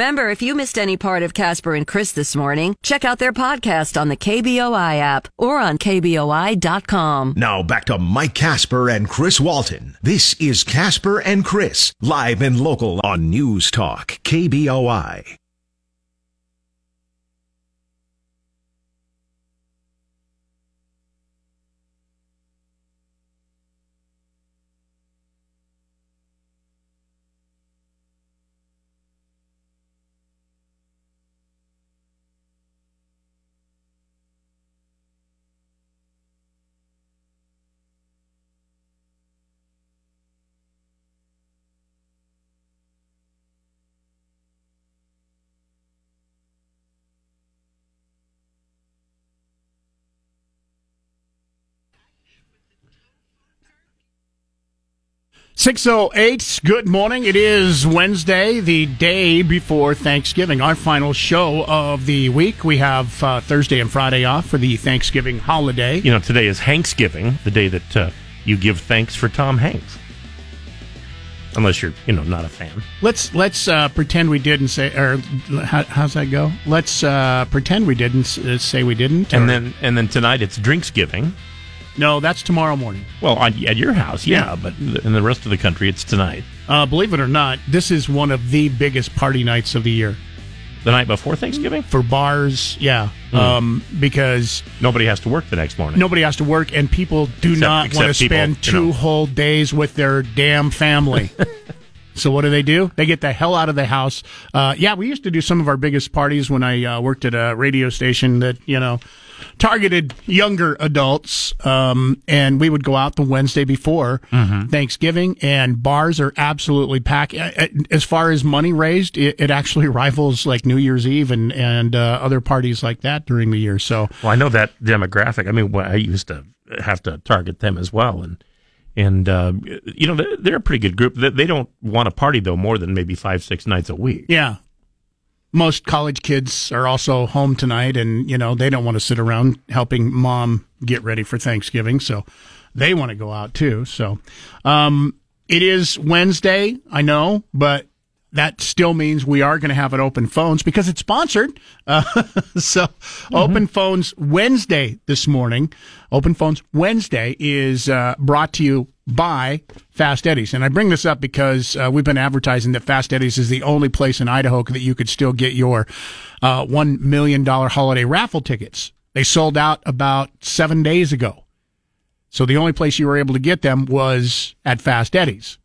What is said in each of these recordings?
Remember, if you missed any part of Casper and Chris this morning, check out their podcast on the KBOI app or on KBOI.com. Now back to Mike Casper and Chris Walton. This is Casper and Chris, live and local on News Talk, KBOI. Six oh eight. Good morning. It is Wednesday, the day before Thanksgiving. Our final show of the week. We have uh, Thursday and Friday off for the Thanksgiving holiday. You know, today is Hanksgiving, the day that uh, you give thanks for Tom Hanks. Unless you're, you know, not a fan. Let's let's uh, pretend we didn't say, or how, how's that go? Let's uh, pretend we didn't uh, say we didn't. And then and then tonight it's Drinksgiving. No, that's tomorrow morning. Well, on, at your house, yeah, Yeah. but in the rest of the country, it's tonight. Uh, believe it or not, this is one of the biggest party nights of the year The night before Thanksgiving, for bars. Yeah, Hmm. um, because nobody has to work the next morning. nobody has to work, and people do Except- not want to spend you two know. whole days with their damn family. so what do they do? They get the hell out of the house. Uh, yeah, we used to do some of our biggest parties when I uh, worked at a radio station that you know targeted younger adults, um, and we would go out the Wednesday before Mm-hmm. Thanksgiving, and bars are absolutely packed. As far as money raised, it, it actually rivals like New Year's Eve and and uh, other parties like that during the year. So. Well, I know that demographic. I mean, I used to have to target them as well, and and uh, you know they're, a pretty good group. They don't want to party though more than maybe five six nights a week. Yeah. Most college kids are also home tonight and, you know, they don't want to sit around helping mom get ready for Thanksgiving. So they want to go out too. So, um, it is Wednesday, I know, but that still means we are going to have an open phones because it's sponsored. Uh, so open phones Wednesday this morning. Open phones Wednesday is uh, brought to you by Fast Eddie's. And I bring this up because uh, we've been advertising that Fast Eddie's is the only place in Idaho that you could still get your uh, $1 million holiday raffle tickets. They sold out about seven days ago. So the only place you were able to get them was at Fast Eddie's.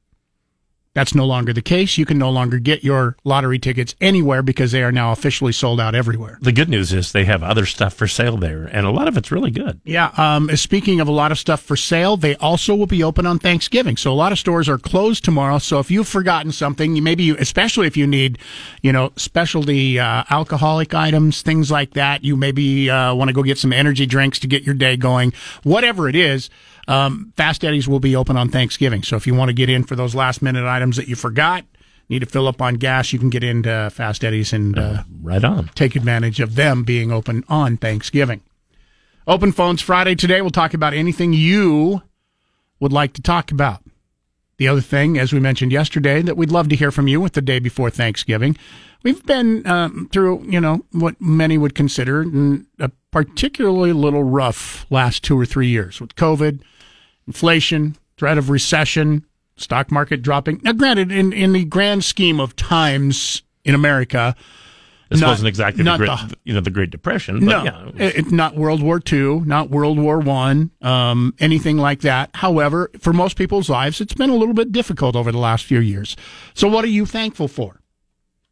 That's no longer the case. You can no longer get your lottery tickets anywhere because they are now officially sold out everywhere. The good news is they have other stuff for sale there, and a lot of it's really good. Yeah. Um, speaking of a lot of stuff for sale, they also will be open on Thanksgiving. So a lot of stores are closed tomorrow. So if you've forgotten something, you maybe you, especially if you need, you know, specialty uh, alcoholic items, things like that, you maybe uh, want to go get some energy drinks to get your day going. Whatever it is, um, Fast Eddie's will be open on Thanksgiving. So if you want to get in for those last minute items that you forgot, need to fill up on gas, you can get into Fast Eddie's and uh, Right on. take advantage of them being open on Thanksgiving. Open phones Friday today. We'll talk about anything you would like to talk about. The other thing, as we mentioned yesterday, that we'd love to hear from you with the day before Thanksgiving. We've been um, through, you know, what many would consider a particularly little rough last two or three years with COVID, inflation, threat of recession, stock market dropping. Now, granted, in, in the grand scheme of times in America, This Not- wasn't exactly the great, the- you know, the Great Depression. But no, yeah, it was- it- not World War II, not World War One, um, anything like that. However, for most people's lives, it's been a little bit difficult over the last few years. So, what are you thankful for?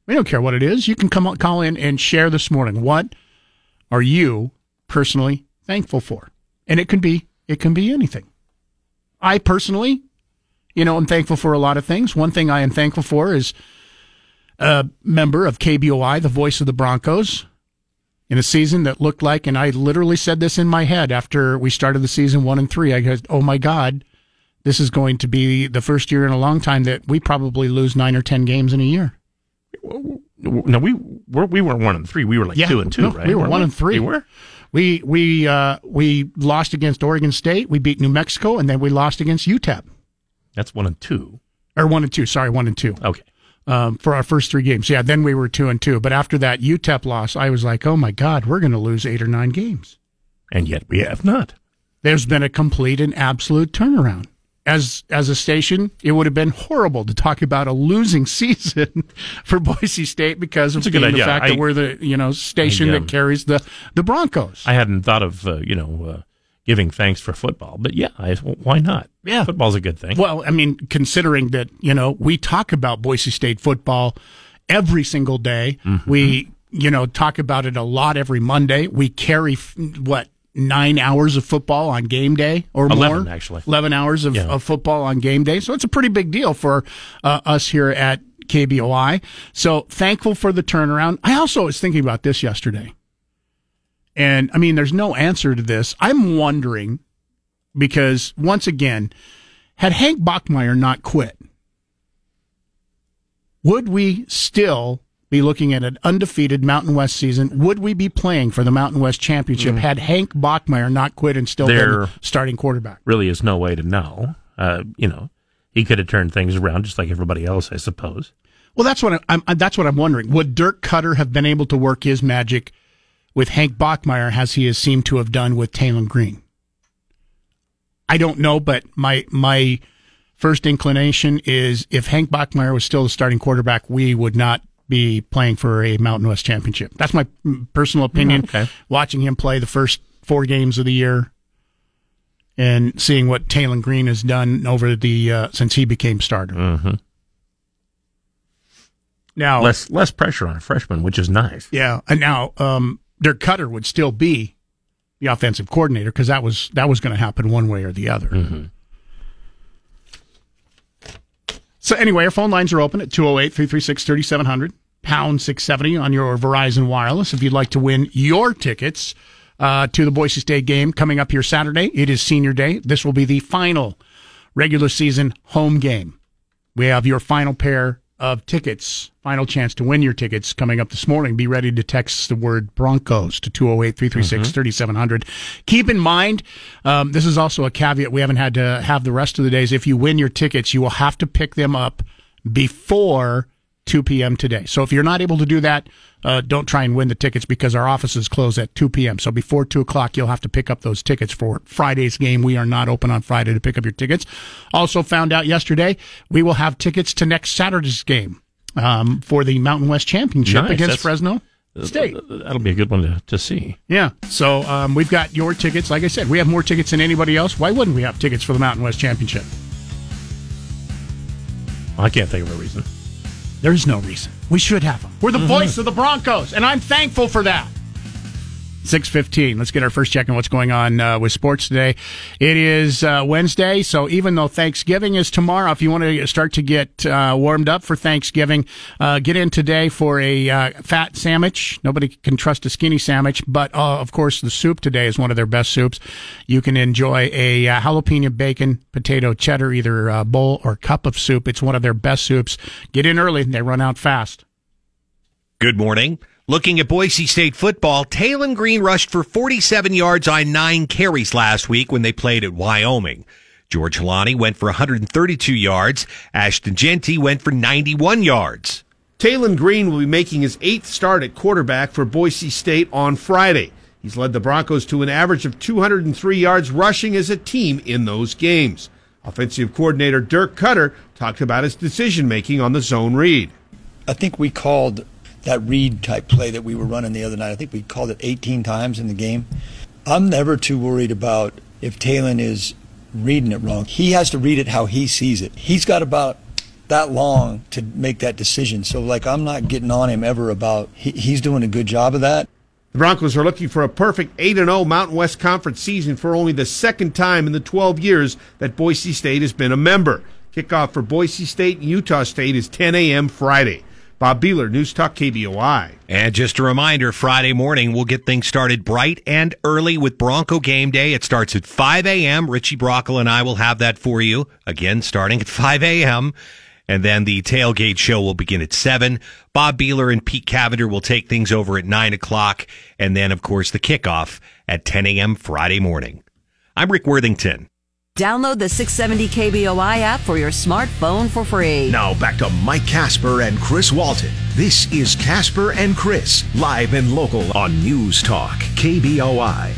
We don't care what it is. You can come on, call in and share this morning. What are you personally thankful for? And it can be it can be anything. I personally, you know, I'm thankful for a lot of things. One thing I am thankful for is a member of KBOI, the voice of the Broncos, in a season that looked like, and I literally said this in my head after we started the season one and three. I go, "Oh my God, this is going to be the first year in a long time that we probably lose nine or ten games in a year." no, we were we weren't one and three. We were like Yeah, two and two, no, right? we were Weren't one and three. We were. We we uh, we lost against Oregon State, we beat New Mexico, and then we lost against UTEP That's one and two. or one and two. Sorry, one and two. Okay. um, for our first three games. Yeah, then we were two and two. But after that UTEP loss, I was like, oh my God, we're going to lose eight or nine games. And yet we have not. There's been a complete and absolute turnaround. As as a station, it would have been horrible to talk about a losing season for Boise State because of being the fact I- that we're the you know station I, um, that carries the the Broncos. I hadn't thought of uh, you know uh, giving thanks for football, but yeah, I, why not? Yeah. football's a good thing. Well, I mean, considering that, you know, we talk about Boise State football every single day. Mm-hmm. We, you know, talk about it a lot every Monday. We carry, f- what, nine hours of football on game day or 11, more? actually. 11 hours of, Yeah. of football on game day. So it's a pretty big deal for uh, us here at KBOI. So thankful for the turnaround. I also was thinking about this yesterday. And I mean, there's no answer to this. I'm wondering because once again, had Hank Bachmeier not quit, would we still be looking at an undefeated Mountain West season? Would we be playing for the Mountain West Championship had Hank Bachmeier not quit and still There- been starting quarterback? really is no way to know. Uh, you know, he could have turned things around just like everybody else, I suppose. Well, that's what I'm, I'm. That's what I'm wondering. Would Dirk Koetter have been able to work his magic with Hank Bachmeier as he has seemed to have done with Taylen Green? I don't know, but my my first inclination is if Hank Bachmeier was still the starting quarterback, we would not be playing for a Mountain West championship. That's my personal opinion. okay. Watching him play the first four games of the year and seeing what Taylen Green has done over the uh, since he became starter. Mhm. Now, Less less pressure on a freshman, which is nice. Yeah, and now um, Dirk Koetter would still be the offensive coordinator because that was that was going to happen one way or the other. So anyway, our phone lines are open at 208-336-3700, pound 670 on your Verizon Wireless if you'd like to win your tickets uh, to the Boise State game coming up here Saturday. It is senior day. This will be the final regular season home game. We have your final pair of tickets, final chance to win your tickets coming up this morning. Be ready to text the word Broncos to 208 336 3700. Keep in mind, um, this is also a caveat we haven't had to have the rest of the days. If you win your tickets, you will have to pick them up before 2 p.m. today. So if you're not able to do that, uh, don't try and win the tickets because our offices close at 2 p.m. So before 2 o'clock, you'll have to pick up those tickets for Friday's game. We are not open on Friday to pick up your tickets. Also found out yesterday, we will have tickets to next Saturday's game um, for the Mountain West Championship Nice. against That's- Fresno State. That'll be a good one to, to see. Yeah. So um, we've got your tickets. Like I said, we have more tickets than anybody else. Why wouldn't we have tickets for the Mountain West Championship? I can't think of a reason. There's no reason. We should have them. We're the mm-hmm. voice of the Broncos, and I'm thankful for that. 615. Let's get our first check on what's going on uh, with sports today. It is uh, Wednesday, so even though Thanksgiving is tomorrow, if you want to start to get uh, warmed up for Thanksgiving, uh, get in today for a uh, fat sandwich. Nobody can trust a skinny sandwich, but uh, of course, the soup today is one of their best soups. You can enjoy a jalapeno bacon, potato cheddar, either uh, bowl or cup of soup. It's one of their best soups. Get in early, they run out fast. Good morning. Looking at Boise State football, Taylen Green rushed for 47 yards on nine carries last week when they played at Wyoming. George Holani went for 132 yards. Ashton Jeanty went for 91 yards. Taylen Green will be making his eighth start at quarterback for Boise State on Friday. He's led the Broncos to an average of 203 yards rushing as a team in those games. Offensive coordinator Dirk Koetter talked about his decision making on the zone read. I think we called that read type play that we were running the other night. I think we called it 18 times in the game. I'm never too worried about if Taylen is reading it wrong. He has to read it how he sees it. He's got about that long to make that decision. So, like, I'm not getting on him ever about he, he's doing a good job of that. The Broncos are looking for a perfect 8 0 Mountain West Conference season for only the second time in the 12 years that Boise State has been a member. Kickoff for Boise State and Utah State is 10 a.m. Friday. Bob Behler, News Talk KBOI. And just a reminder, Friday morning we'll get things started bright and early with Bronco Game Day. It starts at 5 a.m. Richie Brockel and I will have that for you. Again, starting at 5 a.m. And then the tailgate show will begin at 7. Bob Behler and Pete Cavender will take things over at 9 o'clock. And then, of course, the kickoff at 10 a.m. Friday morning. I'm Rick Worthington. Download the 670 KBOI app for your smartphone for free. Now back to Mike Casper and Chris Walton. This is Casper and Chris, live and local on News Talk, KBOI.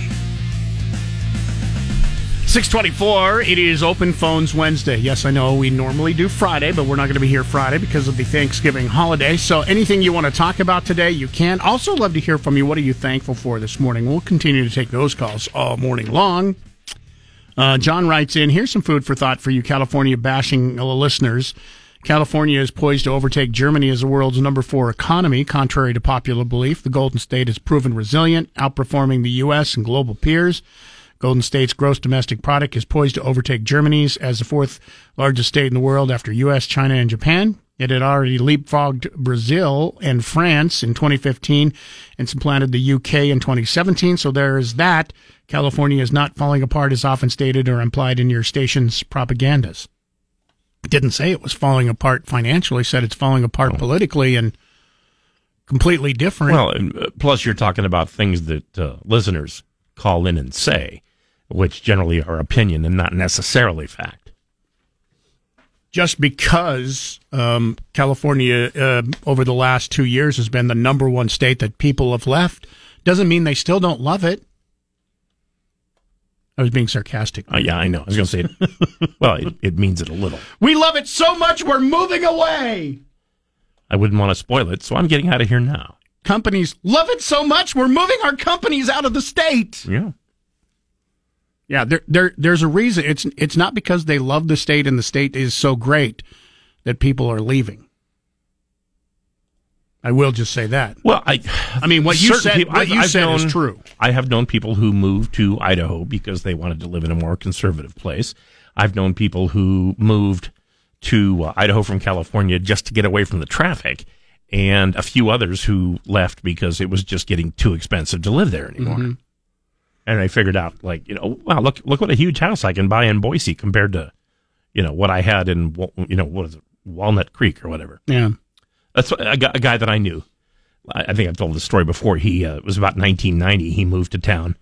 624, it is Open Phones Wednesday. Yes, I know we normally do Friday, but we're not going to be here Friday because of the Thanksgiving holiday. So anything you want to talk about today, you can. Also, love to hear from you. What are you thankful for this morning? We'll continue to take those calls all morning long. Uh, John writes in, here's some food for thought for you California bashing listeners. California is poised to overtake Germany as the world's number four economy. Contrary to popular belief, the Golden State has proven resilient, outperforming the U.S. and global peers. Golden State's gross domestic product is poised to overtake Germany's as the fourth largest state in the world after U.S., China, and Japan. It had already leapfrogged Brazil and France in 2015 and supplanted the UK in 2017. So there is that. California is not falling apart as often stated or implied in your station's propagandas. It didn't say it was falling apart financially, said it's falling apart oh. politically and completely different. Well, and uh, plus you're talking about things that uh, listeners call in and say which generally are opinion and not necessarily fact. Just because um, California uh, over the last two years has been the number one state that people have left doesn't mean they still don't love it. I was being sarcastic. Uh, yeah, I know. I was going to say, it. well, it, it means it a little. We love it so much, we're moving away. I wouldn't want to spoil it, so I'm getting out of here now. Companies love it so much, we're moving our companies out of the state. Yeah. Yeah, there, there, there's a reason. It's, it's not because they love the state and the state is so great that people are leaving. I will just say that. Well, I, I mean, what you said, people, what you I've said known, is true. I have known people who moved to Idaho because they wanted to live in a more conservative place. I've known people who moved to uh, Idaho from California just to get away from the traffic, and a few others who left because it was just getting too expensive to live there anymore. Mm-hmm and I figured out like you know wow look look what a huge house I can buy in Boise compared to you know what I had in you know what is it Walnut Creek or whatever. Yeah, that's a, a guy that I knew. I, think I've told the story before. He uh, was about 1990. He moved to town.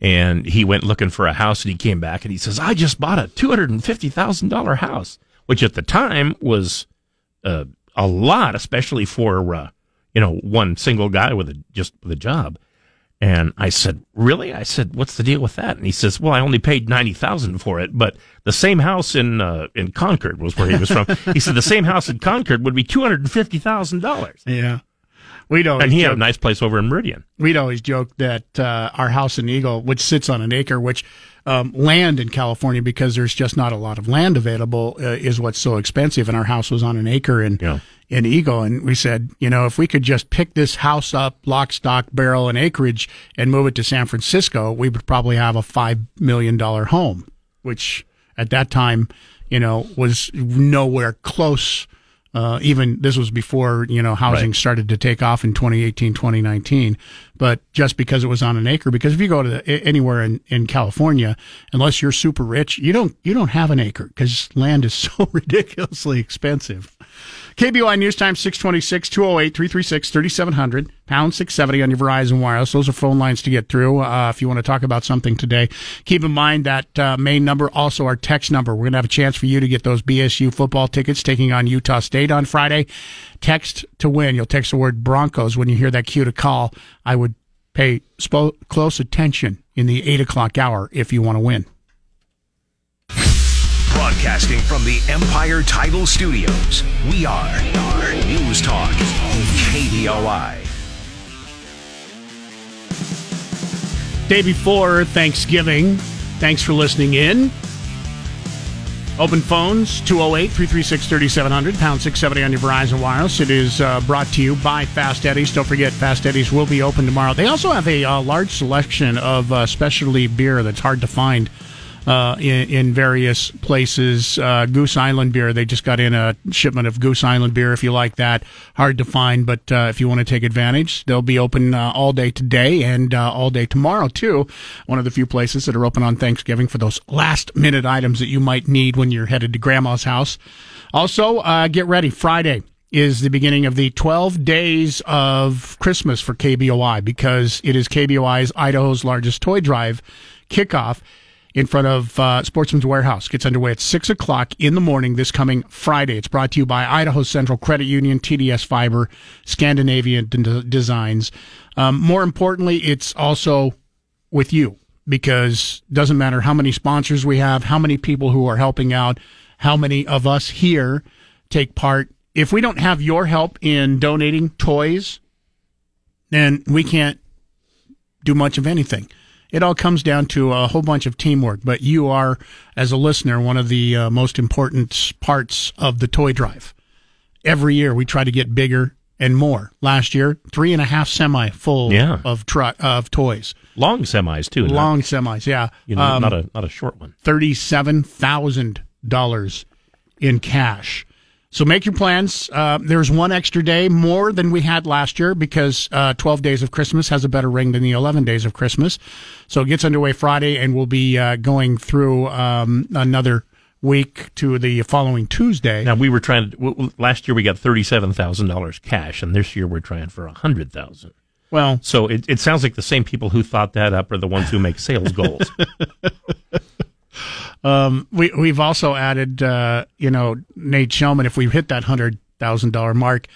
And he went looking for a house and he came back and he says, I just bought a $250,000 house, which at the time was uh, a lot, especially for, uh, you know, one single guy with a, just with a job. And I said, really? I said, what's the deal with that? And he says, well, I only paid 90,000 for it, but the same house in, uh, in Concord was where he was from. he said the same house in Concord would be $250,000. Yeah. We'd always and he had a nice place over in Meridian. We'd always joke that uh, our house in Eagle, which sits on an acre, which um, land in California, because there's just not a lot of land available, uh, is what's so expensive. And our house was on an acre in yeah. in Eagle, and we said, you know, if we could just pick this house up, lock, stock, barrel, and acreage, and move it to San Francisco, we would probably have a five million dollar home, which at that time, you know, was nowhere close uh, even this was before you know housing right. started to take off in 2018 2019 but just because it was on an acre because if you go to the, anywhere in, in california unless you're super rich you don't you don't have an acre because land is so ridiculously expensive KBOI News Time 626 208 336 3700 pound 670 on your Verizon Wireless. Those are phone lines to get through uh, if you want to talk about something today. Keep in mind that uh, main number, also our text number. We're going to have a chance for you to get those BSU football tickets taking on Utah State on Friday. Text to win. You'll text the word Broncos when you hear that cue to call. I would pay close attention in the 8 o'clock hour if you want to win. Broadcasting from the Empire Title Studios, we are, News Talk, KBOI. Day before Thanksgiving. Thanks for listening in. Open phones 208 336 3700, pound 670 on your Verizon Wireless. It is uh, brought to you by Fast Eddie's. Don't forget, Fast Eddie's will be open tomorrow. They also have a uh, large selection of uh, specialty beer that's hard to find uh, in, in, various places. Uh, Goose Island beer, they just got in a shipment of Goose Island beer. If you like that, hard to find, but uh, if you want to take advantage, they'll be open uh, all day today and uh, all day tomorrow too. One of the few places that are open on Thanksgiving for those last minute items that you might need when you're headed to Grandma's house. Also, uh, get ready Friday is the beginning of the 12 days of Christmas for KBOI because it is KBOI's Idaho's largest toy drive kickoff in front of uh, Sportsman's Warehouse. Gets underway at 6 o'clock in the morning this coming Friday. It's brought to you by Idaho Central Credit Union, TDS Fiber, Scandinavian D- Designs. Um, more importantly, it's also with you because doesn't matter how many sponsors we have, how many people who are helping out, how many of us here take part. If we don't have your help in donating toys, then we can't do much of anything. It all comes down to a whole bunch of teamwork, but you are, as a listener, one of the uh, most important parts of the toy drive. Every year we try to get bigger and more. Last year, three and a half semi full Yeah. of tru- of toys, Long semis too. not- long semis. Yeah, you know, Um, not a not a short one. thirty-seven thousand dollars in cash. So make your plans. Uh, there's one extra day more than we had last year because uh, 12 Days of Christmas has a better ring than the 11 Days of Christmas. So it gets underway Friday, and we'll be uh, going through um, another week to the following Tuesday. Now we were trying to w- last year we got thirty seven thousand dollars cash, and this year we're trying for a hundred thousand. Well, So it, it sounds like the same people who thought that up are the ones who make sales goals. Um, we we've also added, uh, you know, Nate Shellman. If we hit that hundred thousand dollar mark,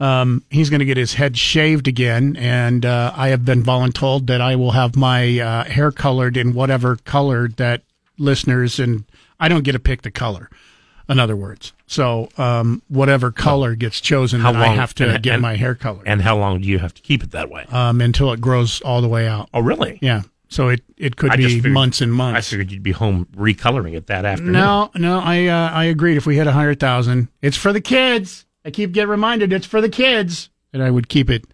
um, he's going to get his head shaved again, and uh, I have been voluntold that I will have my uh, hair colored in whatever color that listeners and I don't get to pick the color. In other words, so um, whatever color gets chosen, How then I have to and- get and- my hair colored and how long do you have to keep it that way? um, until it grows all the way out. oh, really? Yeah, so it it could I be figured- months and months. I figured you'd be home recoloring it that afternoon. No, no, I uh, I agreed. If we hit a hundred thousand, it's for the kids. I keep getting reminded it's for the kids, and I would keep it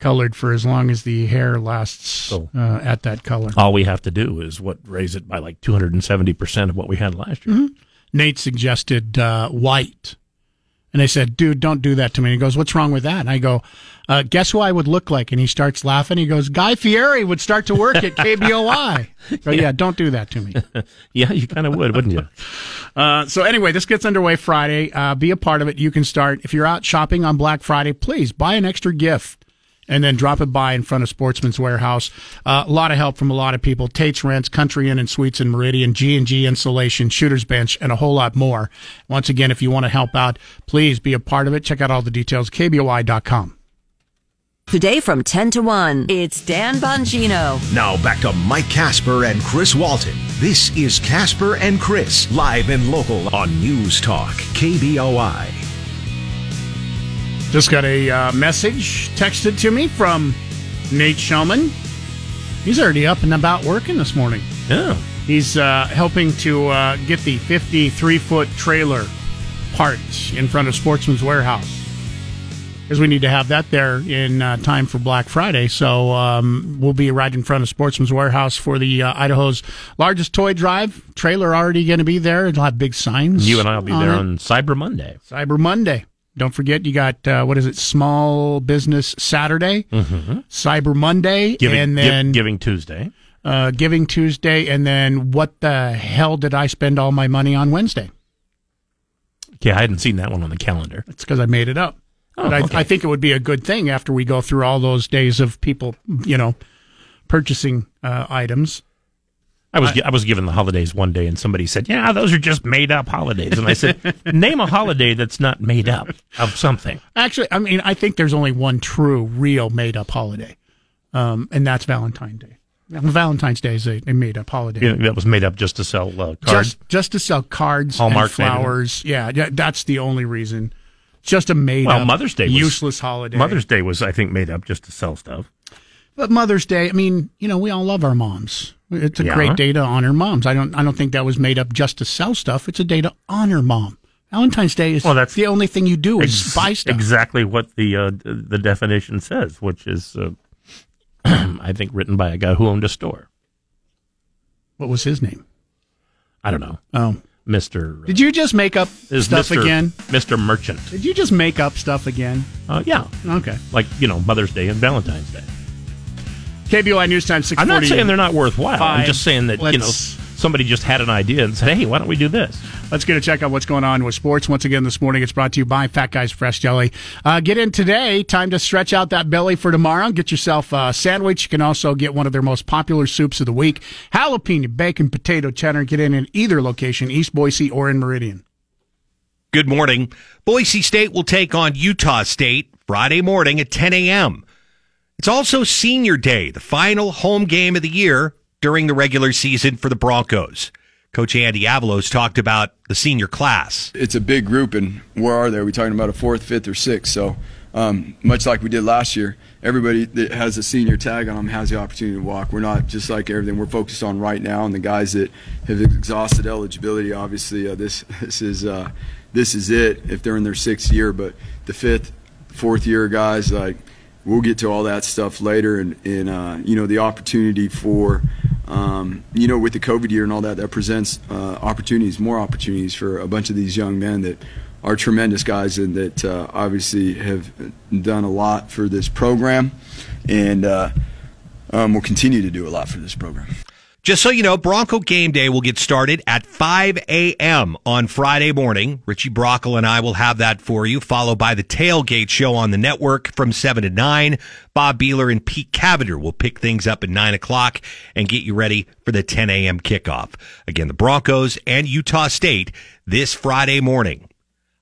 colored for as long as the hair lasts uh, at that color. All we have to do is what raise it by like two hundred and seventy percent of what we had last year. Mm-hmm. Nate suggested uh, white, and I said, "Dude, don't do that to me." He goes, "What's wrong with that?" And I go, uh, "Guess who I would look like?" And he starts laughing. He goes, "Guy Fieri would start to work at KBOI." So yeah, don't do that to me. Yeah, you kind of would, wouldn't you? Uh, so anyway, this gets underway Friday. Uh, be a part of it. You can start if you're out shopping on Black Friday. Please buy an extra gift and then drop it by in front of Sportsman's Warehouse. Uh, a lot of help from a lot of people: Tate's Rents, Country Inn and Suites in Meridian, G and G Insulation, Shooters Bench, and a whole lot more. Once again, if you want to help out, please be a part of it. Check out all the details: kboi.com. Today from 10 to 1, it's Dan Bongino. Now back to Mike Casper and Chris Walton. This is Casper and Chris, live and local on News Talk, KBOI. Just got a uh, message texted to me from Nate Shellman. He's already up and about working this morning. Yeah. He's uh, helping to uh, get the 53 foot trailer parts in front of Sportsman's Warehouse. Because we need to have that there in uh, time for Black Friday. So um, we'll be right in front of Sportsman's Warehouse for the uh, Idaho's largest toy drive. Trailer already going to be there. It'll have big signs. You and I'll be there it. on Cyber Monday. Cyber Monday. Don't forget, you got uh, what is it? Small Business Saturday, Cyber Monday, Mm-hmm. Giving, and then Giving Tuesday. uh, Giving Tuesday, and then what the hell did I spend all my money on Wednesday? Okay, I hadn't seen that one on the calendar. It's because I made it up. Oh, but I, okay. I think it would be a good thing after we go through all those days of people, you know, purchasing uh, items. I was gi- I was given the holidays one day, and somebody said, "Yeah, those are just made up holidays." And I said, "Name a holiday that's not made up of something." Actually, I mean, I think there's only one true, real made up holiday, um, and that's Valentine's Day. Valentine's Day is a, a made up holiday. Know, that was made up just to sell uh, cards. just just to sell cards Hallmark and flowers. Yeah, yeah, that's the only reason. Just a made well, up Mother's Day was useless holiday. Mother's Day was, I think, made up just to sell stuff. but Mother's Day. I mean, you know, we all love our moms. It's a Yeah. great day to honor moms. I don't I don't think that was made up just to sell stuff. It's a day to honor mom. Valentine's Day is Well, that's the only thing you do is Ex- buy stuff. Exactly what the uh, the definition says, which is, uh, I think, written by a guy who owned a store. What was his name? I don't know, Oh, Mister. did you just make up stuff Mr. again? Mister Merchant. Did you just make up stuff again? Uh, yeah, Okay. like you know, Mother's Day and Valentine's Day. KBOI News Time six I'm not saying they're not worthwhile. I'm just saying that you know somebody just had an idea and said, "Hey, why don't we do this?" Let's get a check on what's going on with sports. Once again, this morning it's brought to you by Fat Guys Fresh Deli. Uh, get in today. Time to stretch out that belly for tomorrow. Get yourself a sandwich. You can also get one of their most popular soups of the week jalapeno, bacon, potato, cheddar. Get in in either location, East Boise or in Meridian. Good morning. Boise State will take on Utah State Friday morning at 10 a.m. It's also Senior Day, the final home game of the year during the regular season for the Broncos. Coach Andy Avalos talked about the senior class. It's a big group, and where are they? Are we talking about a fourth, fifth, or sixth? So, um, much like we did last year, everybody that has a senior tag on them has the opportunity to walk. We're not just like everything we're focused on right now, and the guys that have exhausted eligibility. Obviously, uh, this this is uh, this is it if they're in their sixth year. But the fifth, fourth year guys, like we'll get to all that stuff later, and, and uh, you know the opportunity for um, you know, with the COVID year and all that, that presents uh, opportunities, more opportunities for a bunch of these young men that are tremendous guys and that uh, obviously have done a lot for this program and uh, um, will continue to do a lot for this program. Just so you know, Bronco Game Day will get started at 5 a.m. on Friday morning. Richie Brockel and I will have that for you, followed by the Tailgate Show on the network from 7 to 9. Bob Behler and Pete Cavender will pick things up at 9 o'clock and get you ready for the 10 a.m. kickoff. Again, the Broncos and Utah State this Friday morning.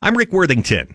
I'm Rick Worthington.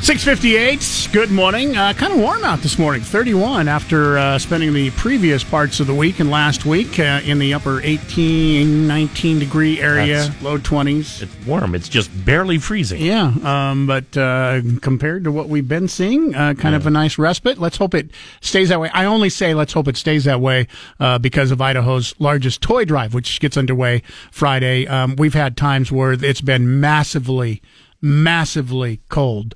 658, good morning. Uh, kind of warm out this morning, 31 after uh, spending the previous parts of the week and last week uh, in the upper 18, 19 degree area, That's- low 20s. It's warm. It's just barely freezing. Yeah, um, but uh, compared to what we've been seeing, uh, kind of a nice respite. Let's hope it stays that way. I only say let's hope it stays that way uh, because of Idaho's largest toy drive, which gets underway Friday. Um, we've had times where it's been massively, massively cold.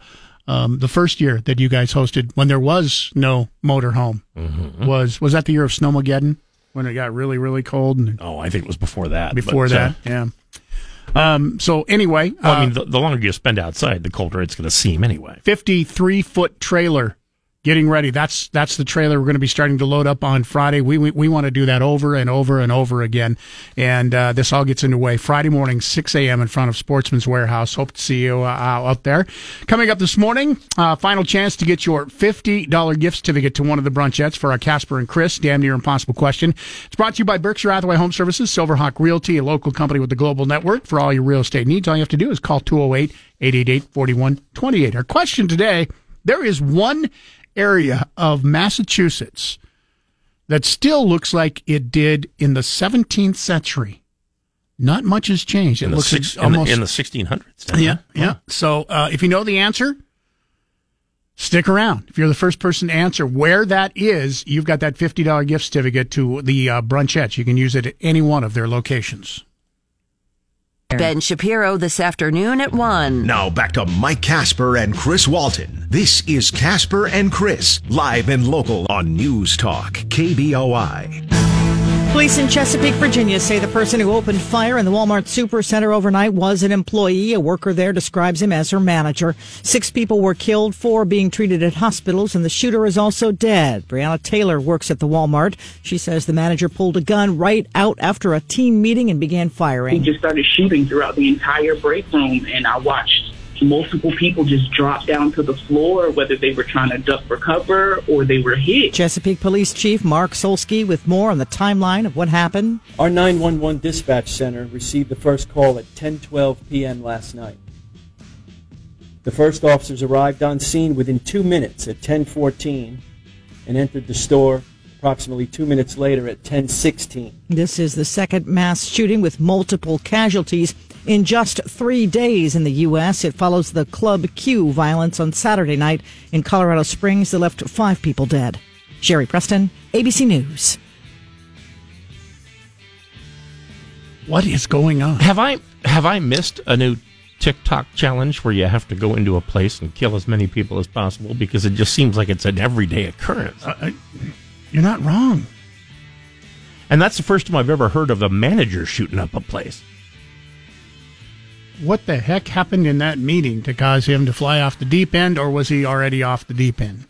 Um, the first year that you guys hosted, when there was no motorhome, was was that the year of Snowmageddon when it got really, really cold? And Oh, I think it was before that. before but, uh, that, yeah. Um, so anyway, well, I uh, mean, the, the longer you spend outside, the colder it's going to seem anyway. 53 foot trailer getting ready. That's that's the trailer we're going to be starting to load up on Friday. We we, we want to do that over and over and over again. And uh, this all gets underway Friday morning, 6 a.m. in front of Sportsman's Warehouse. Hope to see you uh, out there. Coming up this morning, uh, final chance to get your $50 gift certificate to one of the brunchettes for our Casper and Chris Damn Near Impossible question. It's brought to you by Berkshire Hathaway Home Services, Silverhawk Realty, a local company with the global network for all your real estate needs. All you have to do is call 208 888 4128. Our question today there is one area of Massachusetts that still looks like it did in the 17th century. Not much has changed. It In looks six, in, almost the, in the 1600s. doesn't yeah, it? yeah. So uh, if you know the answer, stick around. If you're the first person to answer where that is, you've got that fifty dollar gift certificate to the uh, brunchettes. You can use it at any one of their locations. Ben Shapiro this afternoon at 1. Now back to Mike Casper and Chris Walton. This is Casper and Chris, live and local on News Talk, KBOI. Police in Chesapeake, Virginia say the person who opened fire in the Walmart Supercenter overnight was an employee. A worker there describes him as her manager. Six people were killed, four being treated at hospitals, and the shooter is also dead. Brianna Taylor works at the Walmart. She says the manager pulled a gun right out after a team meeting and began firing. He just started shooting throughout the entire break room, and I watched multiple people just dropped down to the floor, whether they were trying to duck for cover or they were hit. Chesapeake Police Chief Mark Solesky with more on the timeline of what happened. Our 911 dispatch center received the first call at 10:12 p.m. last night. The first officers arrived on scene within 2 minutes at 10:14 and entered the store approximately 2 minutes later at 10:16. This is the second mass shooting with multiple casualties in just three days in the U.S. It follows the Club Q violence on Saturday night in Colorado Springs that left five people dead. Sherry Preston, ABC News. What is going on? Have I have I missed a new TikTok challenge where you have to go into a place and kill as many people as possible because it just seems like it's an everyday occurrence. Uh, uh, you're not wrong. And that's the first time I've ever heard of a manager shooting up a place. What the heck happened in that meeting to cause him to fly off the deep end, or was he already off the deep end?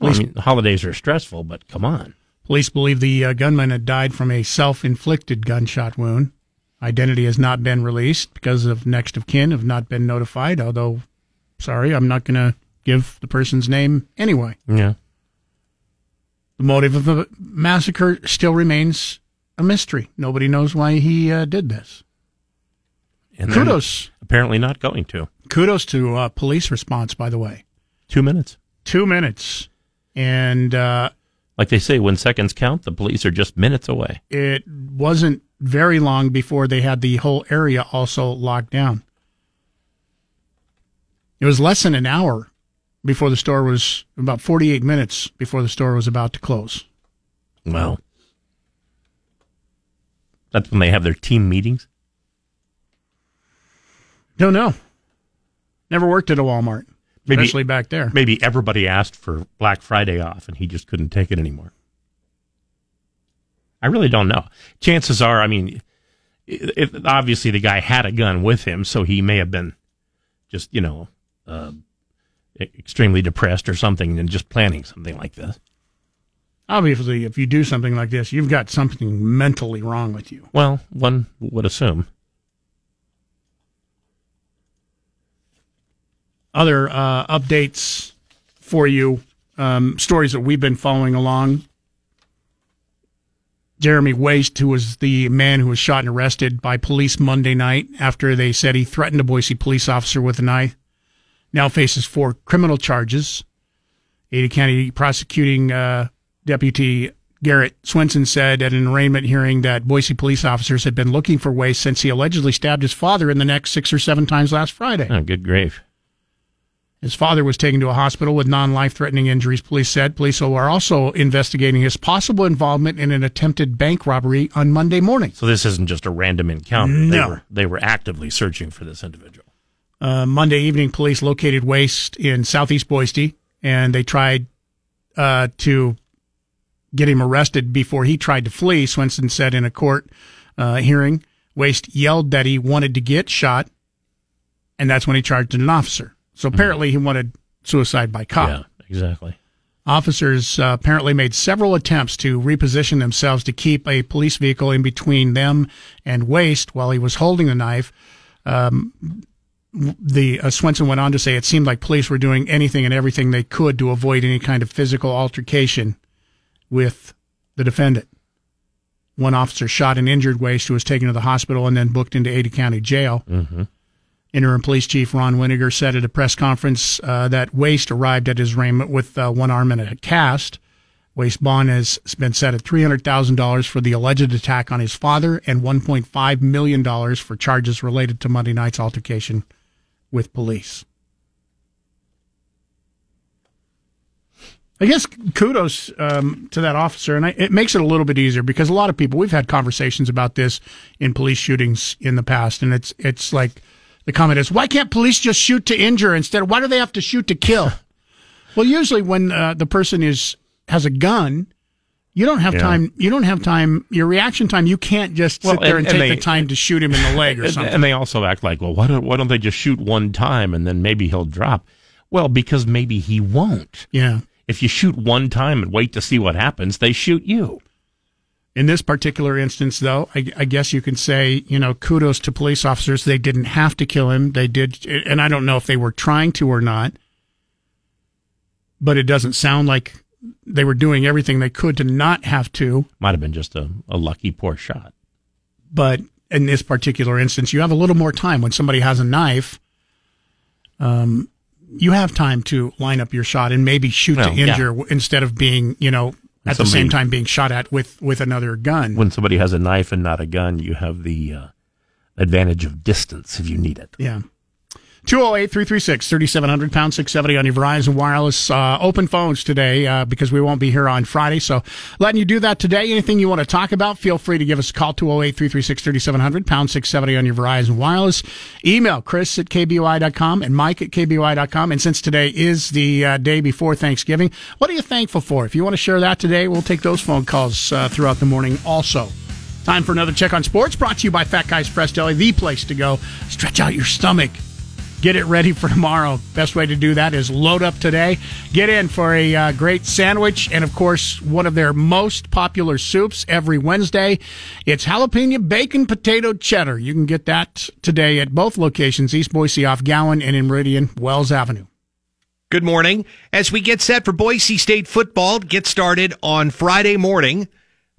Well, I mean, the holidays are stressful, but come on. Police believe the uh, gunman had died from a self inflicted gunshot wound. Identity has not been released because of next of kin have not been notified, although, sorry, I'm not going to give the person's name anyway. Yeah. The motive of the massacre still remains a mystery. Nobody knows why he uh, did this. And Kudos. Apparently not going to. Kudos to uh, police response, by the way. Two minutes. Two minutes. And uh, Like they say, when seconds count, the police are just minutes away. it wasn't very long before they had the whole area also locked down. It was less than an hour before the store was about 48 minutes before the store was about to close. Well, that's when they have their team meetings. Don't know. Never worked at a Walmart, Maybe- especially back there. Maybe everybody asked for Black Friday off and he just couldn't take it anymore. I really don't know. Chances are, I mean, it, it- obviously the guy had a gun with him, so he may have been just, you know, uh, extremely depressed or something and just planning something like this. Obviously, if you do something like this, you've got something mentally wrong with you. Well, one would assume. Other uh, updates for you, um, stories that we've been following along. Jeremy Waste, who was the man who was shot and arrested by police Monday night after they said he threatened a Boise police officer with a knife, now faces four criminal charges. Ada County prosecuting uh, deputy Garrett Swenson said at an arraignment hearing that Boise police officers had been looking for Waste since he allegedly stabbed his father in the neck six or seven times last Friday. Oh, good grave. His father was taken to a hospital with non life threatening injuries, police said. Police are also investigating his possible involvement in an attempted bank robbery on Monday morning. So this isn't just a random encounter. They No. were, they were actively searching for this individual. Uh, Monday evening, police located Waste in southeast Boise, and they tried uh, to get him arrested before he tried to flee. Swenson said in a court uh, hearing, Waste yelled that he wanted to get shot, and that's when he charged an officer. So apparently, he wanted suicide by cop. Yeah, exactly. Officers uh, apparently made several attempts to reposition themselves to keep a police vehicle in between them and Waste while he was holding the knife. Um, the uh, Swenson went on to say it seemed like police were doing anything and everything they could to avoid any kind of physical altercation with the defendant. One officer shot and injured Waste, who was taken to the hospital and then booked into Ada County Jail. Mm-hmm. Interim Police Chief Ron Winegar said at a press conference uh, that Waste arrived at his arraignment with uh, one arm in a cast. Waste bond has been set at $300,000 for the alleged attack on his father and $1.5 million for charges related to Monday night's altercation with police. I guess kudos um, to that officer, and I, it makes it a little bit easier because a lot of people we've had conversations about this in police shootings in the past, and it's it's like the comment is, why can't police just shoot to injure instead? Why do they have to shoot to kill? well, usually when uh, the person is has a gun, you don't have Yeah. time. You don't have time. Your reaction time. You can't just sit Well, there and- and, take they- the time to shoot him in the leg or something. And they also act like, well, why don't, why don't they just shoot one time and then maybe he'll drop? Well, because maybe he won't. yeah. If you shoot one time and wait to see what happens, they shoot you. In this particular instance, though, I, I guess you can say, you know, kudos to police officers. They didn't have to kill him. They did, and I don't know if they were trying to or not, but it doesn't sound like they were doing everything they could to not have to. Might have been just a, a lucky poor shot. But in this particular instance, you have a little more time when somebody has a knife. Um, you have time to line up your shot and maybe shoot Well, to injure w- instead of being, you know, at the same time being shot at with with another gun. When somebody has a knife and not a gun, you have the uh, advantage of distance if you need it. Yeah. 208 336 3700 pound 670 on your Verizon Wireless uh, open phones today uh, because we won't be here on Friday. So letting you do that today. Anything you want to talk about, feel free to give us a call 208 336 3700 pound 670 on your Verizon Wireless. Email Chris at KBOI.com and Mike at KBOI.com. And since today is the uh, day before Thanksgiving, what are you thankful for? If you want to share that today, we'll take those phone calls uh, throughout the morning also. Time for another check on sports brought to you by Fat Guys Fresh Deli, the place to go. Stretch out your stomach. Get it ready for tomorrow. Best way to do that is load up today. Get in for a uh, great sandwich and, of course, one of their most popular soups every Wednesday. It's jalapeno bacon potato cheddar. You can get that today at both locations, East Boise off Gowen and in Meridian, Wells Avenue. Good morning. As we get set for Boise State football, get started on Friday morning.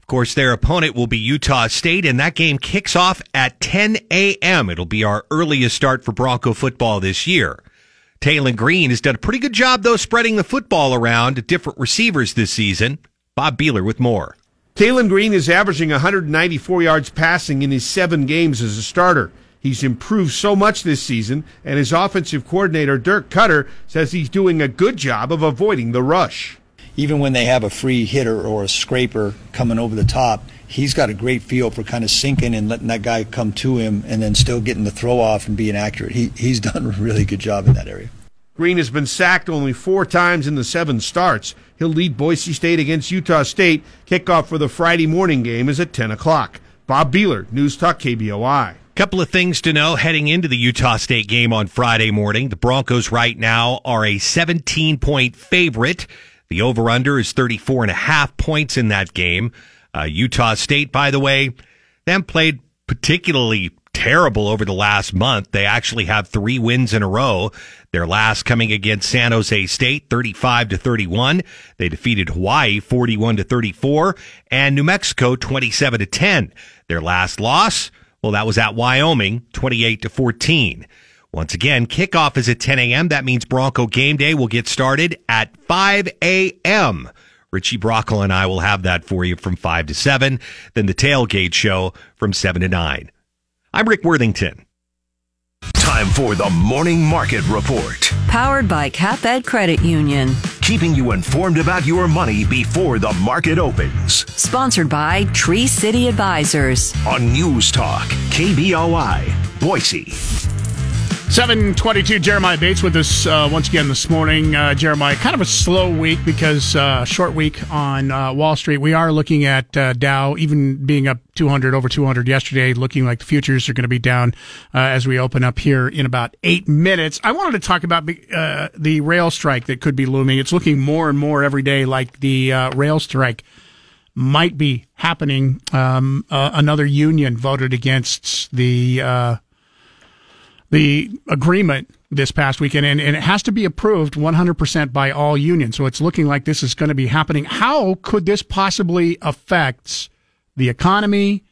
Of course, their opponent will be Utah State, and that game kicks off at 10 a.m. It'll be our earliest start for Bronco football this year. Taylen Green has done a pretty good job, though, spreading the football around to different receivers this season. Bob Behler with more. Taylen Green is averaging 194 yards passing in his seven games as a starter. He's improved so much this season, and his offensive coordinator, Dirk Koetter, says he's doing a good job of avoiding the rush even when they have a free hitter or a scraper coming over the top, he's got a great feel for kind of sinking and letting that guy come to him and then still getting the throw off and being accurate. He, he's done a really good job in that area. Green has been sacked only four times in the seven starts. He'll lead Boise State against Utah State. Kickoff for the Friday morning game is at 10 o'clock. Bob Behler, News Talk KBOI. Couple of things to know heading into the Utah State game on Friday morning. The Broncos right now are a 17 point favorite. The over under is 34 and a half points in that game. Uh, Utah State, by the way, them played particularly terrible over the last month. They actually have three wins in a row. Their last coming against San Jose State, 35 to 31. They defeated Hawaii 41 to 34 and New Mexico 27 to 10. Their last loss, well, that was at Wyoming 28 to 14. Once again, kickoff is at 10 a.m. That means Bronco game day will get started at 5 a.m. Richie Brockel and I will have that for you from 5 to 7. Then the tailgate show from 7 to 9. I'm Rick Worthington. Time for the Morning Market Report. Powered by CapEd Credit Union. Keeping you informed about your money before the market opens. Sponsored by Tree City Advisors. On News Talk, KBOI, Boise. 722 Jeremiah Bates with us uh, once again this morning. Uh, Jeremiah, kind of a slow week because uh, short week on uh, Wall Street. We are looking at uh, Dow even being up 200 over 200 yesterday, looking like the futures are going to be down uh, as we open up here in about eight minutes. I wanted to talk about the rail strike that could be looming. It's looking more and more every day like the rail strike might be happening. Um, another union voted against the the agreement this past weekend, and, and it has to be approved 100% by all unions. So it's looking like this is going to be happening. How could this possibly affect the economy,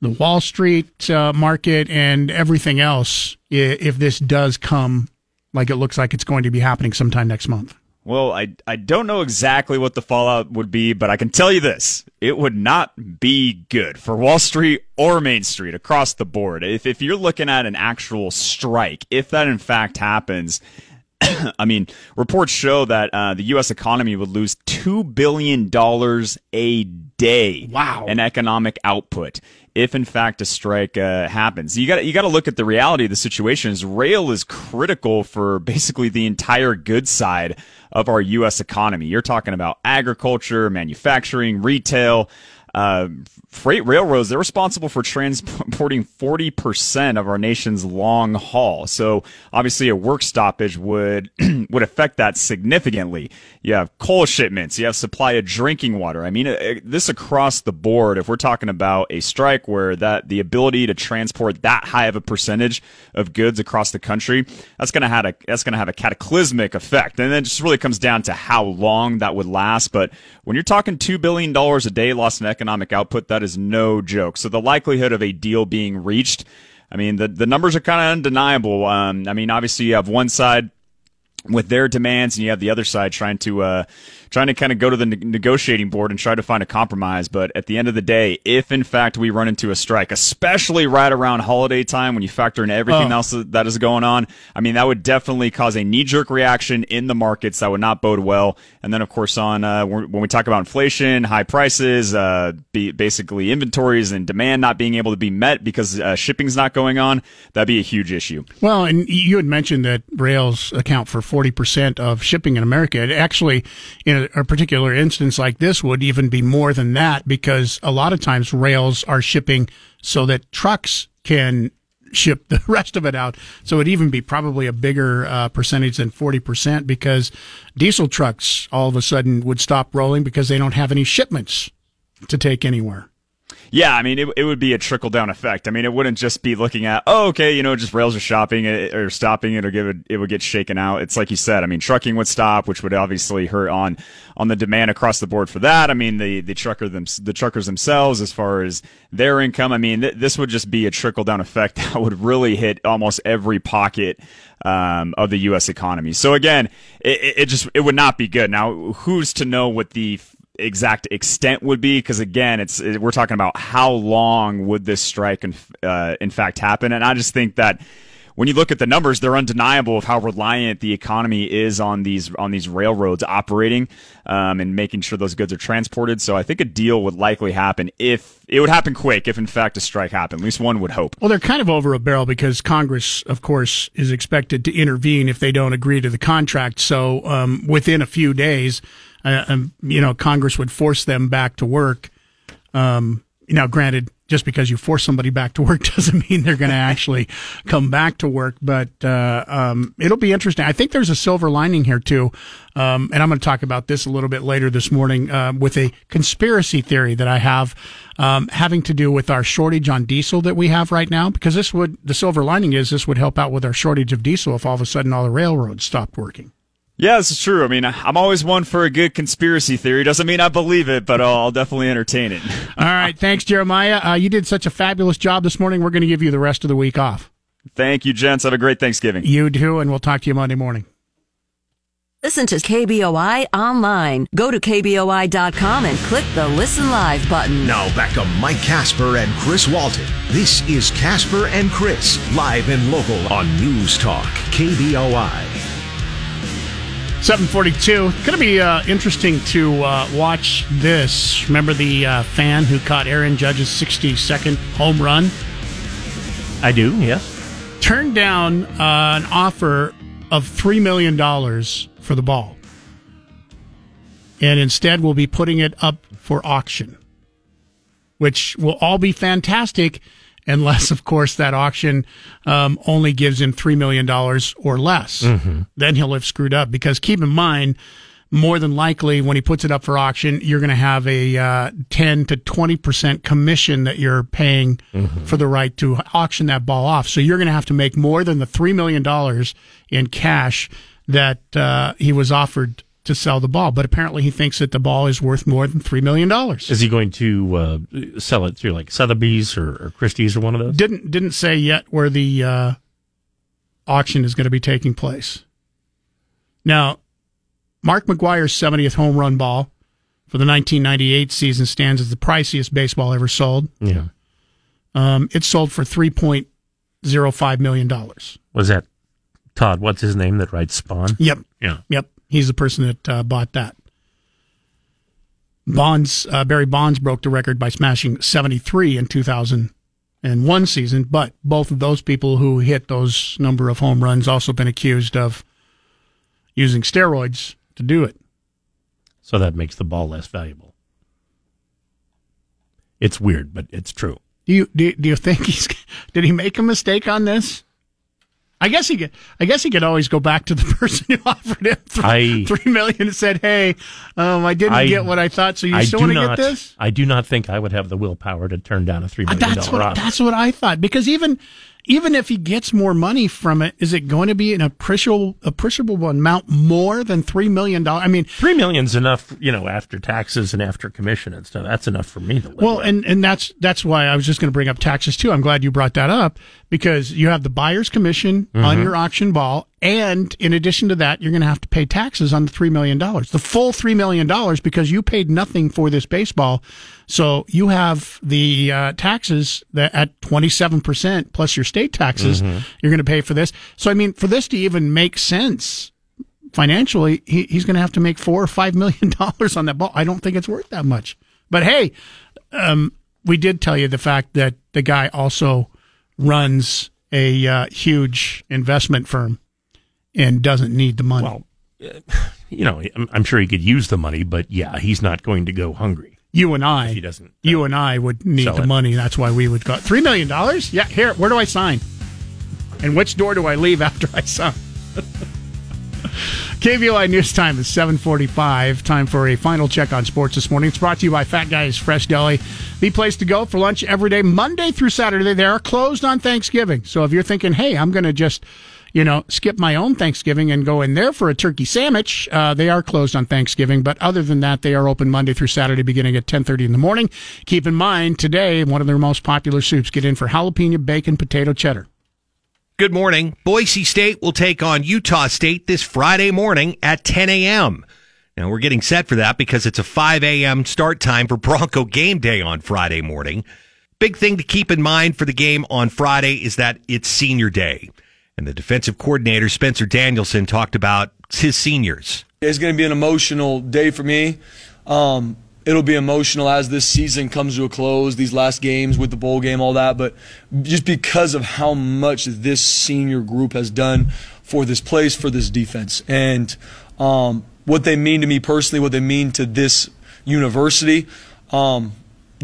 the Wall Street uh, market, and everything else if this does come like it looks like it's going to be happening sometime next month? Well, I, I don't know exactly what the fallout would be, but I can tell you this. It would not be good for Wall Street or Main Street across the board. If, if you're looking at an actual strike, if that in fact happens, I mean, reports show that uh, the U.S. economy would lose $2 billion a day wow. in economic output if in fact a strike uh, happens. You got you got to look at the reality of the situation. Is rail is critical for basically the entire goods side of our U.S. economy. You're talking about agriculture, manufacturing, retail. Uh, freight railroads, they're responsible for transporting 40% of our nation's long haul. So obviously a work stoppage would, would affect that significantly. You have coal shipments, you have supply of drinking water. I mean, it, this across the board, if we're talking about a strike where that the ability to transport that high of a percentage of goods across the country, that's going to have a, that's going to have a cataclysmic effect. And then it just really comes down to how long that would last. But when you're talking $2 billion a day lost in economic output, that is no joke. So the likelihood of a deal being reached, I mean, the, the numbers are kind of undeniable. Um, I mean, obviously you have one side with their demands, and you have the other side trying to uh, trying to kind of go to the ne- negotiating board and try to find a compromise. But at the end of the day, if in fact we run into a strike, especially right around holiday time when you factor in everything Oh. else that is going on, I mean that would definitely cause a knee jerk reaction in the markets that would not bode well. And then of course on uh, when we talk about inflation, high prices, uh, be, basically inventories and demand not being able to be met because uh, shipping's not going on, that'd be a huge issue. Well, and you had mentioned that rails account for 40% of shipping in America. It actually, in a, a particular instance like this, would even be more than that because a lot of times rails are shipping so that trucks can ship the rest of it out. So it'd even be probably a bigger uh, percentage than 40% because diesel trucks all of a sudden would stop rolling because they don't have any shipments to take anywhere. Yeah, I mean, it, it would be a trickle down effect. I mean, it wouldn't just be looking at, oh, okay, you know, just rails are shopping it or stopping it or give it, it would get shaken out. It's like you said. I mean, trucking would stop, which would obviously hurt on on the demand across the board for that. I mean, the the trucker them the truckers themselves, as far as their income. I mean, th- this would just be a trickle down effect that would really hit almost every pocket um, of the U.S. economy. So again, it it just it would not be good. Now, who's to know what the exact extent would be because again it's it, we're talking about how long would this strike in, uh, in fact happen? And i just think that when you look at the numbers they're undeniable of how reliant the economy is on these on these railroads operating um, and making sure those goods are transported. So i think a deal would likely happen if it would happen quick if in fact a strike happened. At least one would hope. Well, they're kind of over a barrel because Congress, of course, is expected to intervene if they don't agree to the contract. So um, within a few days, uh, um, you know, Congress would force them back to work. Um, now, granted, just because you force somebody back to work doesn't mean they're going to actually come back to work, but uh, um, it'll be interesting. I think there's a silver lining here too, um, and I'm going to talk about this a little bit later this morning uh, with a conspiracy theory that I have um, having to do with our shortage on diesel that we have right now. Because this would the silver lining is this would help out with our shortage of diesel if all of a sudden all the railroads stopped working. Yeah this is true i mean i'm always one for a good conspiracy theory doesn't mean i believe it but i'll, I'll definitely entertain it All right, thanks, Jeremiah. Uh, you did such a fabulous job this morning. We're going to give you the rest of the week off. thank you gents have a great thanksgiving You too, and we'll talk to you Monday morning. Listen to KBOI online. Go to KBOI.com and click the Listen Live button. Now back to Mike Casper and Chris Walton. This is Casper and Chris, live and local on News Talk, KBOI. 742. Going to be uh, interesting to uh, watch this. Remember the uh, fan who caught Aaron Judge's 62nd home run? I do, yes. Turned down uh, an offer of $3 million for the ball. And instead, we'll be putting it up for auction, which will all be fantastic unless, of course, that auction um, only gives him $3 million or less. Then he'll have screwed up because keep in mind, more than likely, when he puts it up for auction, you're going to have a uh, 10 to 20% commission that you're paying for the right to auction that ball off. So you're going to have to make more than the $3 million in cash that uh, he was offered to sell the ball. But apparently, he thinks that the ball is worth more than $3 million. Is he going to uh, sell it through like Sotheby's or, or Christie's or one of those? Didn't didn't say yet where the uh, auction is going to be taking place. Now, Mark McGwire's 70th home run ball for the 1998 season stands as the priciest baseball ever sold. Yeah. Um, it sold for 3.05 million dollars. Was that Todd? What's his name that writes Spawn? Yep. Yeah. Yep. He's the person that uh, bought that. Bonds, uh, Barry Bonds broke the record by smashing 73 in 2001 season, but both of those people who hit those number of home runs also been accused of using steroids to do it. So that makes the ball less valuable. It's weird, but it's true. Do you do, do you think he's did he make a mistake on this? I guess he could. I guess he could always go back to the person who offered him three, I- three million and said, "Hey, um, I didn't I- get what I thought, so you I still want to get this?" I do not think I would have the willpower to turn down a three million That's dollar what offer. that's what I thought. Because even even if he gets more money from it, is it going to be an appreciable appreciable amount more than three million dollars? I mean, Three million's enough, you know, after taxes and after commission and stuff. That's enough for me to live. well, with. and and that's that's why I was just going to bring up taxes too. I'm glad you brought that up because you have the buyer's commission on Mhm. your auction ball, and in addition to that, you're going to have to pay taxes on the three million dollars, the full three million dollars, because you paid nothing for this baseball. So you have the uh, taxes that at twenty seven percent plus your state taxes. Mhm. You're going to pay for this. So I mean, for this to even make sense financially, he, he's going to have to make four or five million dollars on that ball. I don't think it's worth that much. But hey, um, we did tell you the fact that the guy also runs a uh, huge investment firm and doesn't need the money. Well, you know, I'm, sure he could use the money, but yeah, he's not going to go hungry. you and I, he doesn't, you and I would need the it. money. That's why we would go three million dollars. Yeah, here. Where do I sign? And which door do I leave after I sign? KBOI News Time is 745. Time for a final check on sports this morning. It's brought to you by Fat Guys Fresh Deli. The place to go for lunch every day, Monday through Saturday. They are closed on Thanksgiving. So if you're thinking, hey, I'm going to just, you know, skip my own Thanksgiving and go in there for a turkey sandwich, uh, they are closed on Thanksgiving. But other than that, they are open Monday through Saturday beginning at 1030 in the morning. Keep in mind, today, one of their most popular soups. Get in for jalapeno, bacon, potato, cheddar. Good morning. Boise State will take on Utah State this Friday morning at 10 a.m. Now, we're getting set for that because it's a 5 a.m. start time for Bronco game day on Friday morning. Big thing to keep in mind for the game on Friday is that it's senior day. And the defensive coordinator, Spencer Danielson, talked about his seniors. It's going to be an emotional day for me. Um, it'll be emotional as this season comes to a close, these last games with the bowl game, all that. But just because of how much this senior group has done for this place, for this defense, and um, what they mean to me personally, what they mean to this university. Um,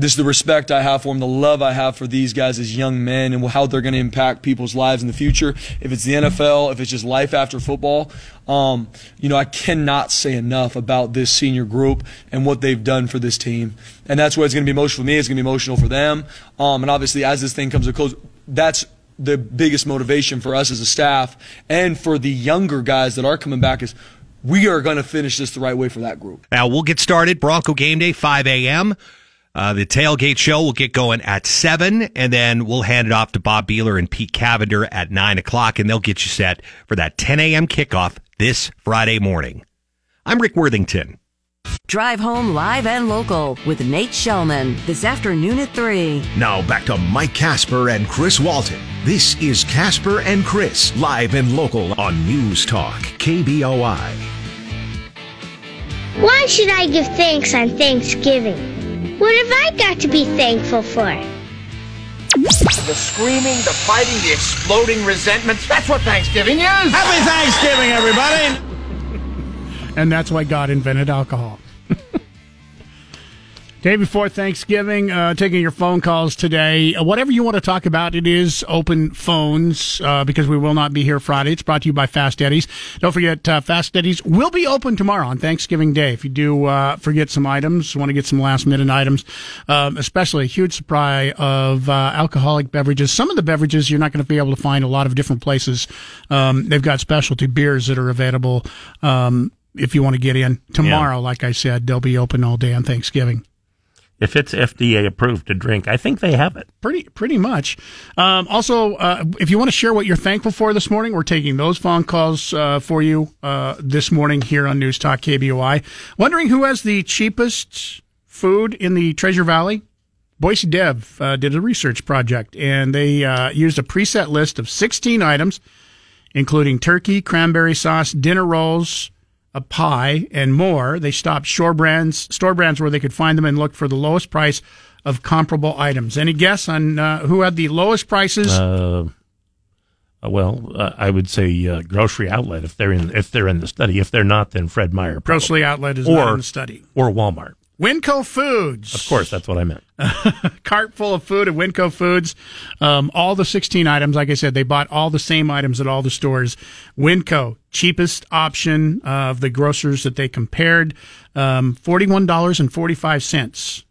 this is the respect I have for them, the love I have for these guys as young men, and how they're going to impact people's lives in the future. If it's the NFL, if it's just life after football, um, you know, I cannot say enough about this senior group and what they've done for this team. And that's why it's going to be emotional for me. It's going to be emotional for them. Um, and obviously, as this thing comes to close, that's the biggest motivation for us as a staff and for the younger guys that are coming back is we are going to finish this the right way for that group. Now we'll get started. Bronco game day, 5 a.m. Uh, the tailgate show will get going at 7, and then we'll hand it off to Bob Behler and Pete Cavender at 9 o'clock, and they'll get you set for that 10 a.m. kickoff this Friday morning. I'm Rick Worthington. Drive home live and local with Nate Shellman this afternoon at 3. Now back to Mike Casper and Chris Walton. This is Casper and Chris, live and local on News Talk, KBOI. Why should I give thanks on Thanksgiving? What have I got to be thankful for? The screaming, the fighting, the exploding resentments. That's what Thanksgiving is. Happy Thanksgiving, everybody! and that's why God invented alcohol. Day before Thanksgiving, uh, taking your phone calls today. Uh, whatever you want to talk about, it is open phones uh, because we will not be here Friday. It's brought to you by Fast Eddie's. Don't forget, uh, Fast Eddie's will be open tomorrow on Thanksgiving Day. If you do uh, forget some items, want to get some last minute items, um, especially a huge supply of uh, alcoholic beverages. Some of the beverages you're not going to be able to find a lot of different places. Um, they've got specialty beers that are available. Um, if you want to get in tomorrow, like I said, they'll be open all day on Thanksgiving. If it's FDA approved to drink, I think they have it. Pretty, pretty much. Um, also, uh, if you want to share what you're thankful for this morning, we're taking those phone calls uh, for you uh, this morning here on News Talk KBOI. Wondering who has the cheapest food in the Treasure Valley? Boise Dev uh, did a research project, and they uh, used a preset list of 16 items, including turkey, cranberry sauce, dinner rolls, a pie, and more. They stopped store brands, store brands where they could find them and looked for the lowest price of comparable items. Any guess on uh, who had the lowest prices? Uh, uh, well, uh, I would say uh, grocery outlet if they're in if they're in the study. If they're not, then Fred Meyer. probably. Grocery outlet is or, not in the study. Or Walmart. Winco Foods. Of course, that's what I meant. cart full of food at Winco Foods. Um, all the 16 items, like I said, they bought all the same items at all the stores. Winco, cheapest option of the grocers that they compared. Um, $41.45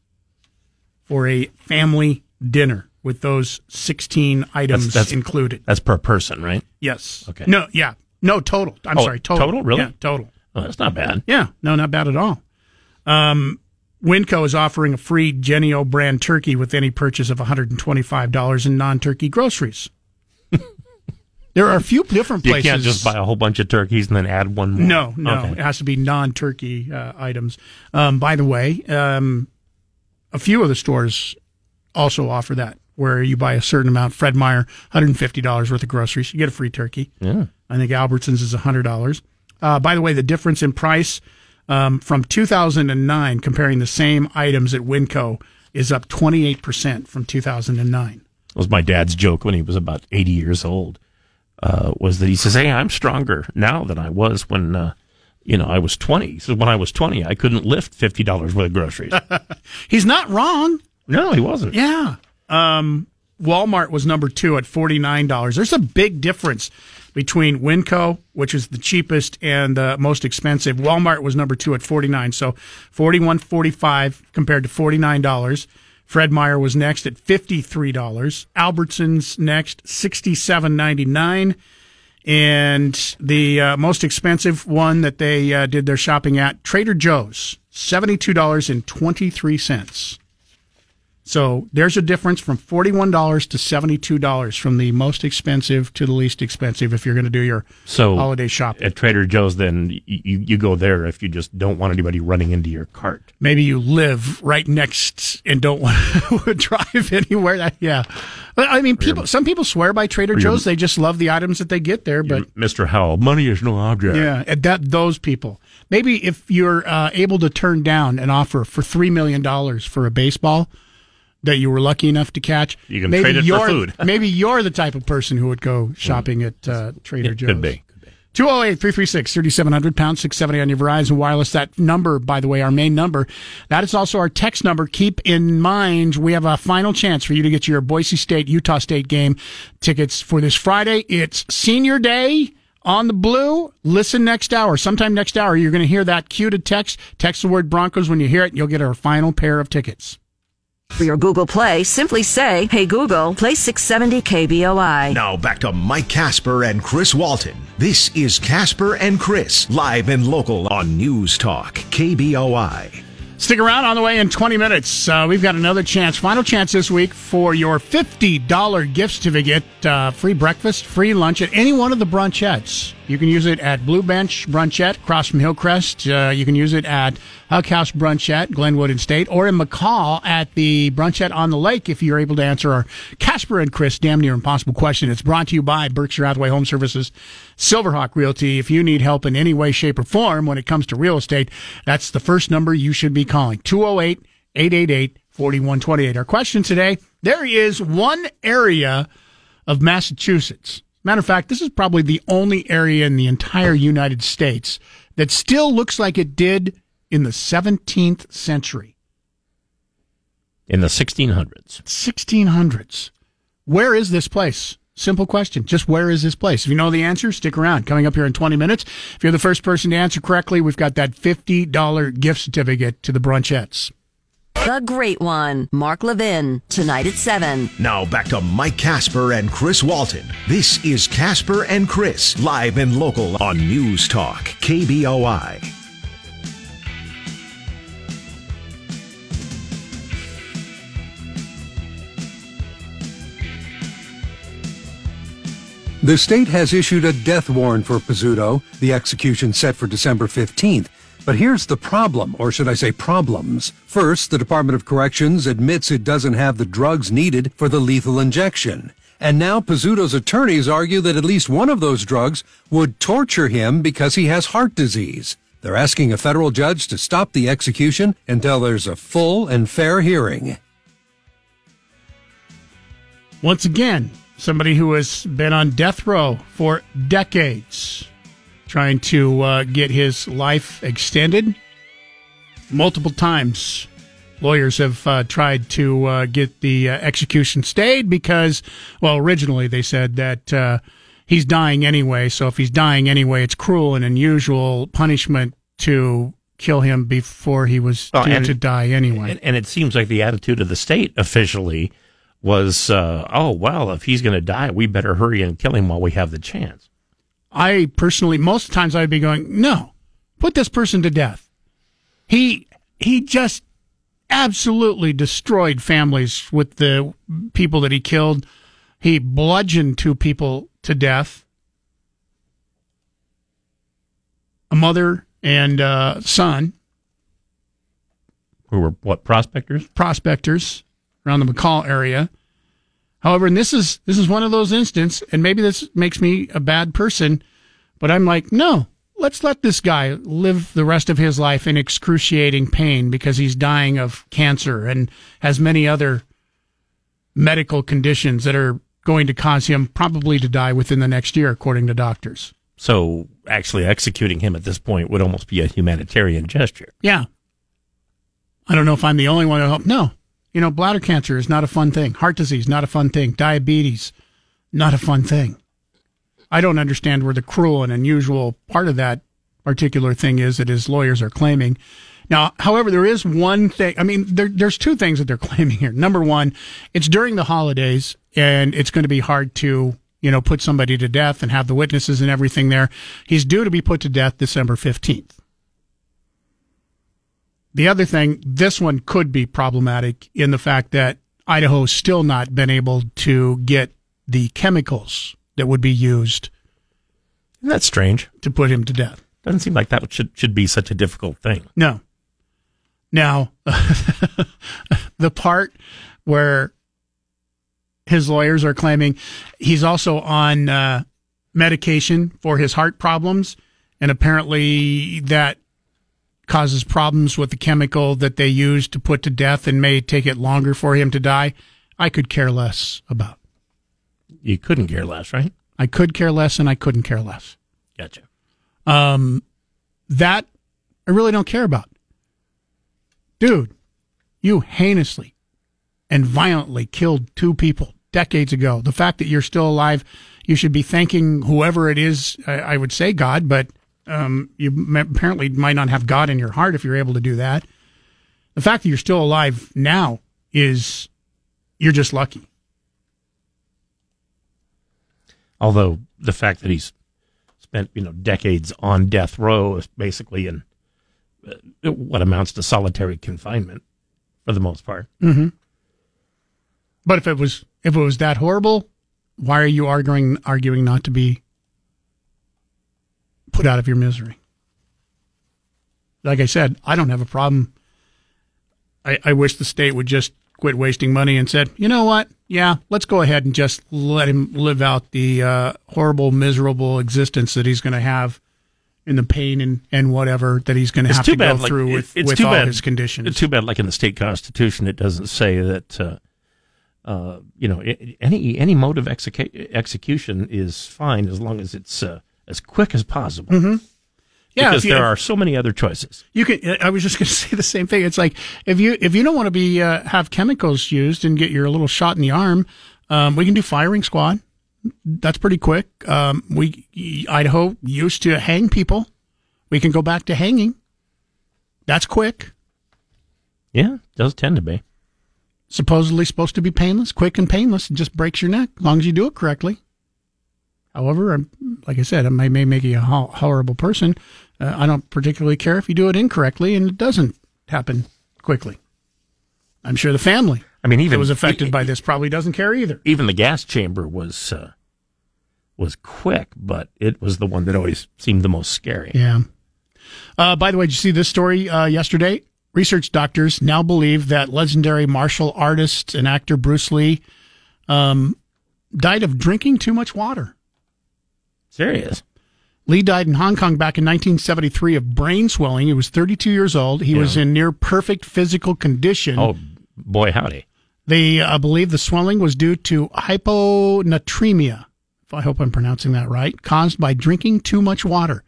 for a family dinner with those 16 items That's, that's included. That's per person, right? Yes. Okay. No, yeah. No, total. I'm Oh, sorry, total. total? Really? Yeah, total. Oh, that's not bad. Yeah, no, not bad at all. Um, Winco is offering a free Jennie-O brand turkey with any purchase of $125 in non turkey groceries. There are a few different places. You can't just buy a whole bunch of turkeys and then add one more. No, no, Okay. it has to be non-turkey uh, items. Um, by the way, um, a few of the stores also offer that, where you buy a certain amount. Fred Meyer, hundred and fifty dollars worth of groceries, you get a free turkey. Yeah. I think Albertsons is hundred dollars. Uh, by the way, the difference in price um, from 2009, comparing the same items at Winco, is up 28 percent from 2009. was my dad's joke when he was about 80 years old uh, was that he says hey i'm stronger now than i was when uh, you know i was 20 he says when i was 20 i couldn't lift $50 worth of groceries He's not wrong. no he wasn't Yeah. Um, Walmart was number two at $49. There's a big difference between Winco, which is the cheapest and the most expensive. Walmart was number two at 49. So 41.45 compared to $49. Fred Meyer was next at $53. Albertsons next, $67.99. And the uh, most expensive one that they uh, did their shopping at, Trader Joe's, $72.23. So there's a difference from $41 to $72 from the most expensive to the least expensive if you're going to do your so holiday shopping. at trader joe's then you, you go there if you just don't want anybody running into your cart Maybe you live right next and don't want to drive anywhere. That, yeah. I mean, people, some people swear by Trader Joe's. They just love the items that they get there, but mr howell money is no object Yeah, that those people. Maybe if you're uh, able to turn down an offer for three million dollars for a baseball that you were lucky enough to catch, You can maybe trade it for food. maybe you're the type of person who would go shopping at uh, Trader It Joe's. could be 208 336 3700 pound 670 on your Verizon Wireless. That number, by the way, our main number. That is also our text number. Keep in mind, we have a final chance for you to get your Boise State, Utah State game tickets for this Friday. It's senior day on the blue. Listen next hour. Sometime next hour, you're going to hear that cue to text. Text the word Broncos when you hear it. You'll get our final pair of tickets. For your Google Play, simply say, Hey Google, play 670 KBOI. Now back to Mike Casper and Chris Walton. This is Casper and Chris, live and local on News Talk, KBOI. Stick around on the way in 20 minutes. Uh, we've got another chance, final chance this week for your $50 gift certificate, uh, free breakfast, free lunch at any one of the brunchettes. You can use it at Blue Bench Brunchette across from Hillcrest. Uh, you can use it at Huck House Brunchette, Glenwood and State, or in McCall at the Brunchette on the Lake if you're able to answer our Casper and Chris damn near impossible question. It's brought to you by Berkshire Hathaway Home Services, Silverhawk Realty. If you need help in any way, shape, or form when it comes to real estate, that's the first number you should be calling 208 888 4128. Our question today there is one area of Massachusetts. Matter of fact, this is probably the only area in the entire United States that still looks like it did in the 17th century. in the 1600s 1600s. Where is this place? Simple question. Just where is this place? If you know the answer, stick around. Coming up here in 20 minutes. If you're the first person to answer correctly, we've got that $50 gift certificate to the Brunchettes. The Great One, Mark Levin, tonight at 7. Now back to Mike Casper and Chris Walton. This is Casper and Chris, live and local on News Talk, KBOI. The state has issued a death warrant for Pizzuto, the execution set for December 15th. But here's the problem, or should I say problems. First, the Department of Corrections admits it doesn't have the drugs needed for the lethal injection. And now Pizzuto's attorneys argue that at least one of those drugs would torture him because he has heart disease. They're asking a federal judge to stop the execution until there's a full and fair hearing. Once again, somebody who has been on death row for decades, trying to uh, get his life extended. Multiple times, lawyers have uh, tried to uh, get the uh, execution stayed because, well, originally they said that uh, he's dying anyway. So if he's dying anyway, it's cruel and unusual punishment to kill him before he was Well, due to die anyway. And, and it seems like the attitude of the state officially was, uh, oh, well, if he's going to die, we better hurry and kill him while we have the chance. I personally, most times I'd be going, no, put this person to death. He, he just absolutely destroyed families with the people that he killed. He bludgeoned two people to death. A mother and uh, son, Who were what prospectors? prospectors around the McCall area. However, and this is this is one of those instances, and maybe this makes me a bad person, but I'm like, no, let's let this guy live the rest of his life in excruciating pain because he's dying of cancer and has many other medical conditions that are going to cause him probably to die within the next year, according to doctors. So actually executing him at this point would almost be a humanitarian gesture. Yeah. I don't know if I'm the only one who help. No. You know, bladder cancer is not a fun thing. Heart disease, not a fun thing. Diabetes, not a fun thing. I don't understand where the cruel and unusual part of that particular thing is that his lawyers are claiming. Now, however, there is one thing. I mean, there, there's two things that they're claiming here. Number one, it's during the holidays and it's going to be hard to, you know, put somebody to death and have the witnesses and everything there. He's due to be put to death December 15th. The other thing, this one could be problematic in the fact that Idaho's still not been able to get the chemicals that would be used Isn't that strange? to put him to death. Doesn't seem like that should should be such a difficult thing. No. Now, the part where his lawyers are claiming he's also on uh, medication for his heart problems, and apparently that causes problems with the chemical that they use to put to death and may take it longer for him to die. I could care less about. You couldn't care less, right? I could care less, and I couldn't care less. Gotcha. Um, that I really don't care about. Dude, you heinously and violently killed two people decades ago. The fact that you're still alive, you should be thanking whoever it is. I, I would say God, but um, you apparently might not have God in your heart if you're able to do that. The fact that you're still alive now is you're just lucky. Although the fact that he's spent you know decades on death row is basically in uh, what amounts to solitary confinement for the most part. Mm-hmm. But if it was if it was that horrible, why are you arguing arguing not to be put out of your misery? Like I said, I don't have a problem. I, I wish the state would just quit wasting money and said, you know what? Yeah, let's go ahead and just let him live out the uh, horrible, miserable existence that he's going to have in the pain and, and whatever that he's going to have to go like, through it- with, it's with too all bad, his conditions. It's too bad, like in the state constitution, it doesn't say that. Uh, uh, you know, any any mode of execu- execution is fine as long as it's uh, as quick as possible. Mm-hmm. Yeah, because you- there are so many other choices. You can. I was just going to say the same thing. It's like if you if you don't want to be uh, have chemicals used and get your little shot in the arm, um, we can do firing squad. That's pretty quick. Um, we Idaho used to hang people. We can go back to hanging. That's quick. Yeah, it does tend to be. Supposedly supposed to be painless, quick and painless. It just breaks your neck as long as you do it correctly. However, I'm, like I said, it may, may make you a ho- horrible person. Uh, I don't particularly care if you do it incorrectly and it doesn't happen quickly. I'm sure the family I mean, even that was affected by this probably doesn't care either. even the gas chamber was uh, was quick, but it was the one that always seemed the most scary. Yeah. Uh, by the way, did you see this story uh, yesterday? Research doctors now believe that legendary martial artist and actor Bruce Lee um, died of drinking too much water. Serious. Lee died in Hong Kong back in 1973 of brain swelling. He was 32 years old. He Yeah. was in near perfect physical condition. Oh boy, howdy! They uh, believe the swelling was due to hyponatremia. If I hope I'm pronouncing that right, caused by drinking too much water.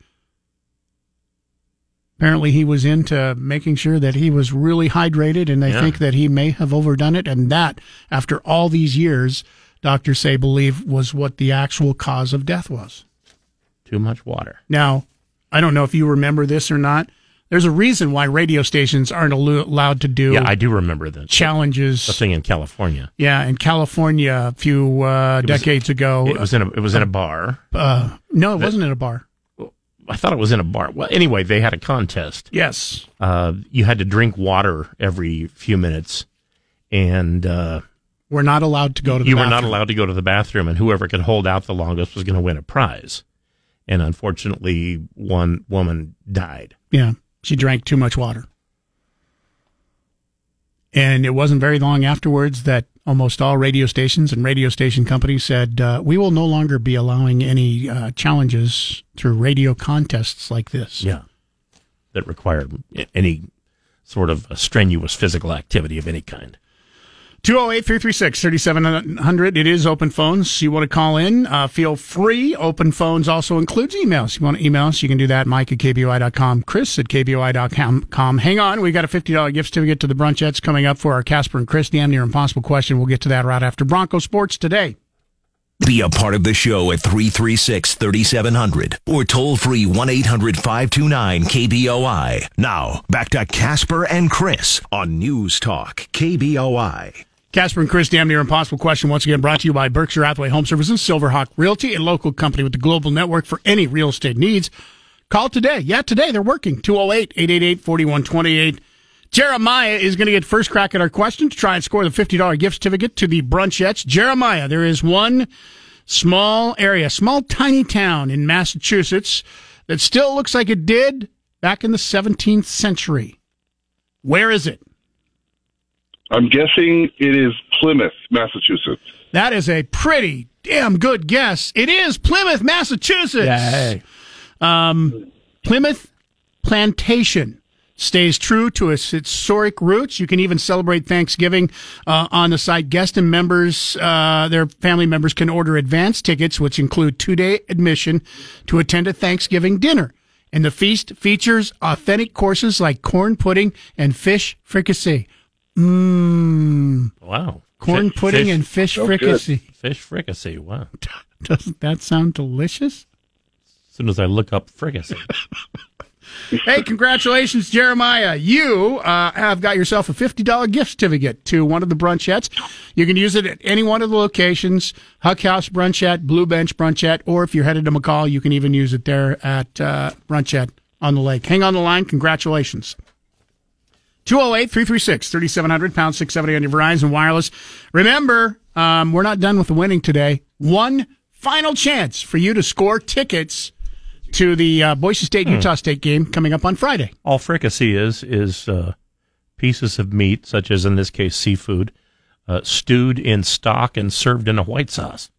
Apparently, he was into making sure that he was really hydrated, and they Yeah. think that he may have overdone it. And that, after all these years, doctors say believe was what the actual cause of death was. Too much water. Now, I don't know if you remember this or not. There's a reason why radio stations aren't allo- allowed to do Yeah, I do remember the challenges. the thing in California. Yeah, in California a few uh, was- decades ago. It was in a it was in a bar. Uh, no, it That- wasn't in a bar. I thought it was in a bar. Well, anyway, they had a contest. Yes. Uh, you had to drink water every few minutes, and uh, were not allowed to go to the you bathroom. were not allowed to go to the bathroom, and whoever could hold out the longest was going to win a prize. And unfortunately, one woman died. Yeah, she drank too much water. And it wasn't very long afterwards that almost all radio stations and radio station companies said, uh, we will no longer be allowing any uh, challenges through radio contests like this. Yeah. That require any sort of strenuous physical activity of any kind. 208 336 3700. It is open phones. You want to call in, uh, feel free. Open phones also includes emails. You want to email us, you can do that. Mike at KBOI.com, Chris at KBOI.com. Hang on. We got a $50 gift certificate to the Brunchettes coming up for our Casper and Chris damn near impossible question. We'll get to that right after Bronco Sports today. Be a part of the show at 336 3700 or toll free 1 800 529 KBOI. Now, back to Casper and Chris on News Talk KBOI. Casper and Chris, damn near impossible question. Once again, brought to you by Berkshire Hathaway Home Services, Silverhawk Realty, a local company with the global network for any real estate needs. Call today. Yeah, today they're working. 208 888 4128. Jeremiah is going to get first crack at our question to try and score the $50 gift certificate to the Brunchettes. Jeremiah, there is one small area, small tiny town in Massachusetts that still looks like it did back in the 17th century. Where is it? I'm guessing it is Plymouth, Massachusetts. That is a pretty damn good guess. It is Plymouth, Massachusetts. Yay. Um, Plymouth Plantation stays true to its historic roots. You can even celebrate Thanksgiving uh, on the site. Guest and members, uh, their family members can order advance tickets, which include two day admission to attend a Thanksgiving dinner. And the feast features authentic courses like corn pudding and fish fricassee. Mmm. Wow. Corn Fi- pudding fish- and fish So fricassee. good. Fish fricassee. Wow. Doesn't that sound delicious? As soon as I look up fricassee. hey, congratulations, Jeremiah. You uh, have got yourself a $50 gift certificate to one of the brunchettes. You can use it at any one of the locations Huck House Brunchette, Blue Bench Brunchette, or if you're headed to McCall, you can even use it there at uh, Brunchette on the lake. Hang on the line. Congratulations. 208 336 3700 pound 670 on your Verizon Wireless. Remember, um, we're not done with the winning today. One final chance for you to score tickets to the uh, Boise State Hmm. Utah State game coming up on Friday. All fricassee is is uh, pieces of meat, such as in this case seafood, uh, stewed in stock and served in a white sauce.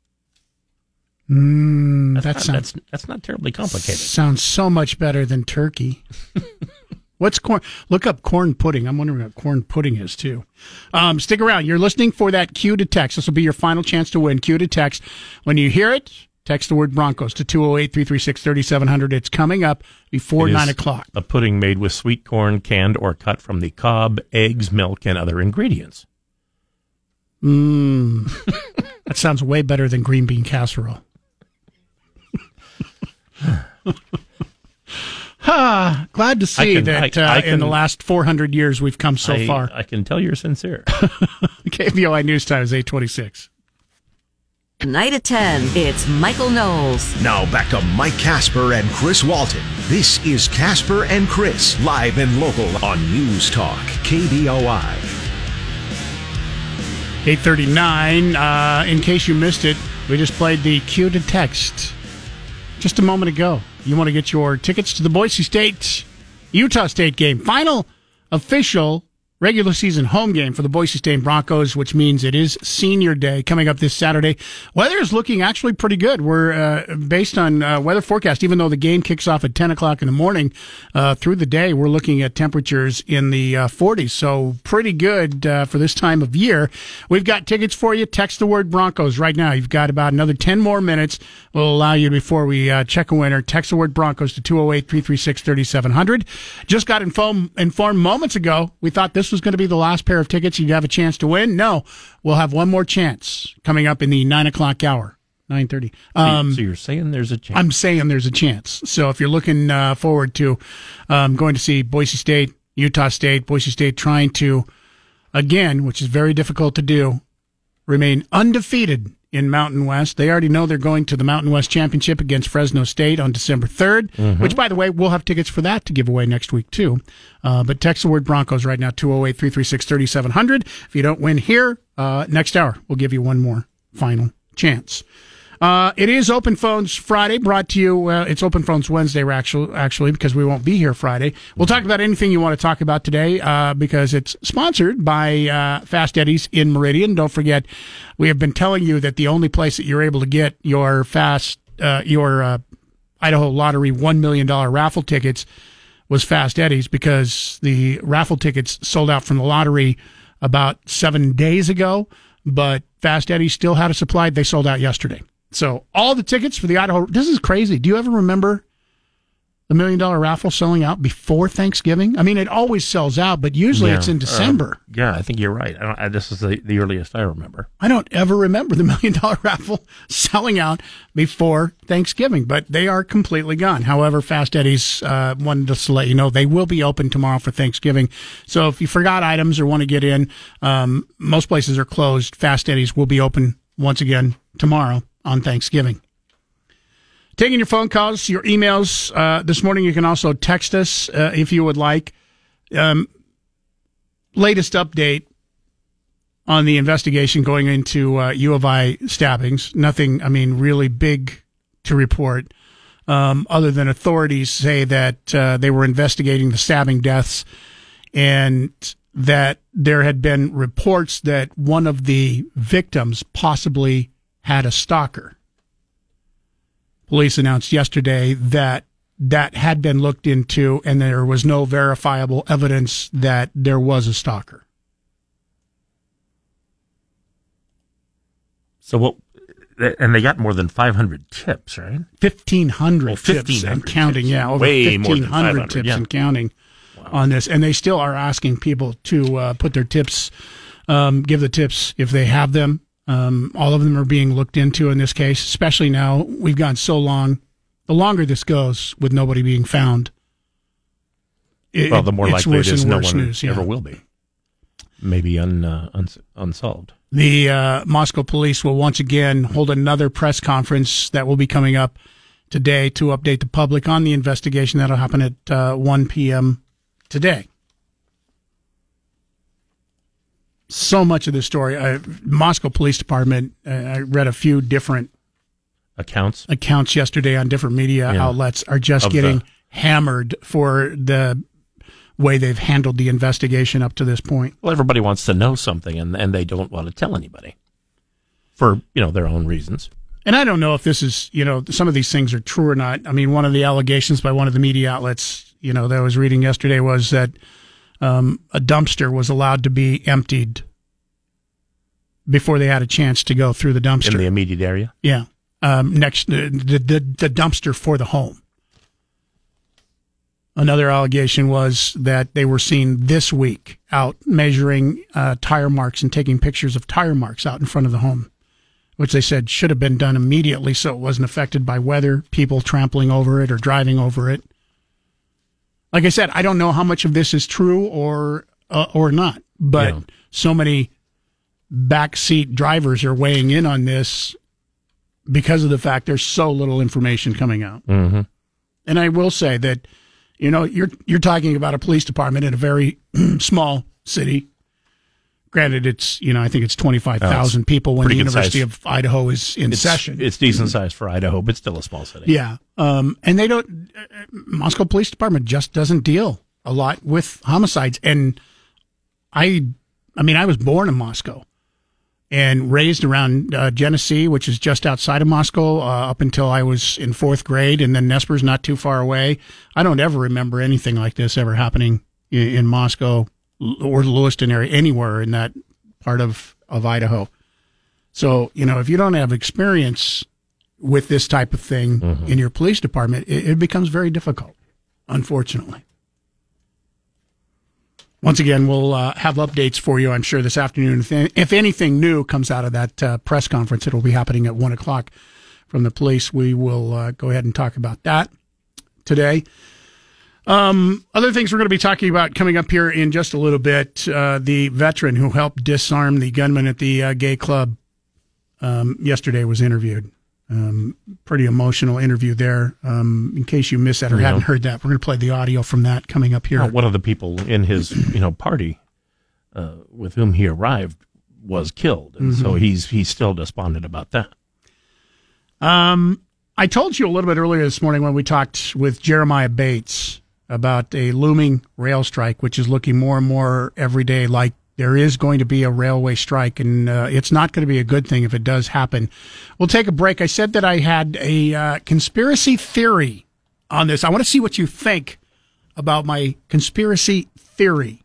Mm, That's that not, sounds that's that's not terribly complicated. sounds so much better than turkey. What's corn? Look up corn pudding. I'm wondering what corn pudding is too. Um, stick around. You're listening for that cue to text. This will be your final chance to win. Cue to text. When you hear it, text the word Broncos to 208 336 3700. It's coming up before It is 9 o'clock. A pudding made with sweet corn, canned or cut from the cob, eggs, milk, and other ingredients. Mmm. that sounds way better than green bean casserole. Ah, glad to see can- that I- uh, I in the last 400 years we've come so I- far. I can tell you're sincere. KBOI News Time is 826. Night at 10, it's Michael Knowles. Now back to Mike Casper and Chris Walton. This is Casper and Chris, live and local on News Talk KBOI. 839. Uh, in case you missed it, we just played the cue to text just a moment ago. You want to get your tickets to the Boise State Utah State game. Final official regular season home game for the Boise State Broncos, which means it is senior day coming up this Saturday. Weather is looking actually pretty good. We're uh, based on uh, weather forecast, even though the game kicks off at 10 o'clock in the morning uh, through the day, we're looking at temperatures in the uh, 40s. So pretty good uh, for this time of year. We've got tickets for you. Text the word Broncos right now. You've got about another 10 more minutes. We'll allow you before we uh, check a winner. Text the word Broncos to 208 336 3700. Just got informed, informed moments ago. We thought this was going to be the last pair of tickets you'd have a chance to win. No, we'll have one more chance coming up in the 9 o'clock hour. 9.30. So- so you're saying there's a chance. I'm saying there's a chance. So if you're looking uh, forward to um, going to see Boise State, Utah State, Boise State trying to, again, which is very difficult to do, remain undefeated in Mountain West. They already know they're going to the Mountain West Championship against Fresno State on December 3rd, Mhm. which, by the way, we'll have tickets for that to give away next week, too. Uh, but text the word Broncos right now, 208 336 3700. If you don't win here, Uh, next hour, we'll give you one more final chance. Uh, it is Open Phones Friday, brought to you. Uh, it's Open Phones Wednesday, actually, actually, because we won't be here Friday. We'll talk about anything you want to talk about today, uh, because it's sponsored by uh, Fast Eddie's in Meridian. Don't forget, we have been telling you that the only place that you're able to get your fast, uh, your uh, Idaho Lottery one million dollar raffle tickets was Fast Eddie's because the raffle tickets sold out from the lottery about seven days ago, but Fast Eddie still had a supply. They sold out yesterday. So all the tickets for the Idaho. This is crazy. Do you ever remember the million dollar raffle selling out before Thanksgiving? I mean, it always sells out, but usually Yeah, it's in uh, December. yeah, I think you're right. I don't, I, this is the, the earliest I remember. I don't ever remember the million dollar raffle selling out before Thanksgiving, but they are completely gone. However, Fast Eddie's uh, wanted us to let you know they will be open tomorrow for Thanksgiving. So if you forgot items or want to get in, um, most places are closed. Fast Eddie's will be open once again tomorrow on Thanksgiving. Taking your phone calls, your emails. Uh, this morning, you can also text us uh, if you would like. Um, latest update on the investigation going into uh, U of I stabbings. Nothing, I mean, really big to report, um, other than authorities say that uh, they were investigating the stabbing deaths and that there had been reports that one of the victims possibly had a stalker. Police announced yesterday that that had been looked into and there was no verifiable evidence that there was a stalker. So what? And they got more than 500 tips, right? 1,500 Oh, tips and counting. tips. Yeah, over Way more than 1,500 tips yeah. and counting on this. And they still are asking people to uh, put their tips, um, give the tips if they have them. Um, all of them are being looked into in this case, especially now we've gone so long. The longer this goes with nobody being found, it- well, the more likely it is no one news, yeah. ever will be. Maybe un, uh, uns unsolved. The uh, Moscow police will once again hold another press conference that will be coming up today to update the public on the investigation that'll happen at uh, 1 p.m. today. So much of this story, uh, Moscow Police Department, uh, I read a few different Accounts. accounts yesterday on different media Yeah. outlets, are just Of getting the- hammered for the way they've handled the investigation up to this point. Well, everybody wants to know something, and and they don't want to tell anybody for you know their own reasons. And I don't know if this is, you know, some of these things are true or not. I mean, one of the allegations by one of the media outlets, you know, that I was reading yesterday was that um, a dumpster was allowed to be emptied before they had a chance to go through the dumpster. in the immediate area. yeah, um, next the, the the dumpster for the home. Another allegation was that they were seen this week out measuring uh, tire marks and taking pictures of tire marks out in front of the home, which they said should have been done immediately so it wasn't affected by weather, people trampling over it or driving over it. Like I said, I don't know how much of this is true or uh, or not, but Yeah. so many backseat drivers are weighing in on this because of the fact there's so little information coming out. Mm-hmm. And I will say that, you know, you're you're talking about a police department in a very small city. Granted, it's you know I think it's twenty five thousand people when the University size. of Idaho is in it's, session. It's decent size for Idaho, but still a small city. Yeah, um, and they don't. Uh, Moscow Police Department just doesn't deal a lot with homicides. And I, I mean, I was born in Moscow and raised around uh, Genesee, which is just outside of Moscow, uh, up until I was in fourth grade, and then Nez Perce not too far away. I don't ever remember anything like this ever happening in, in Moscow or the Lewiston area, anywhere in that part of of Idaho. So you know, if you don't have experience with this type of thing in your police department, it, it becomes very difficult, unfortunately. Once again, we'll uh, have updates for you, I'm sure, this afternoon. If, if anything new comes out of that uh, press conference, it'll be happening at 1 o'clock from the police. We will uh, go ahead and talk about that today. Um, other things we're going to be talking about coming up here in just a little bit. Uh, the veteran who helped disarm the gunman at the uh, gay club um, yesterday was interviewed. Um, pretty emotional interview there. Um, in case you missed that or Yeah. hadn't heard that, we're going to play the audio from that coming up here. Well, one of the people in his you know party uh, with whom he arrived was killed, and so Mhm. he's he's still despondent about that. Um, I told you a little bit earlier this morning when we talked with Jeremiah Bates about a looming rail strike, which is looking more and more every day like there is going to be a railway strike, and uh, it's not going to be a good thing if it does happen. We'll take a break. I said that I had a uh, conspiracy theory on this. I want to see what you think about my conspiracy theory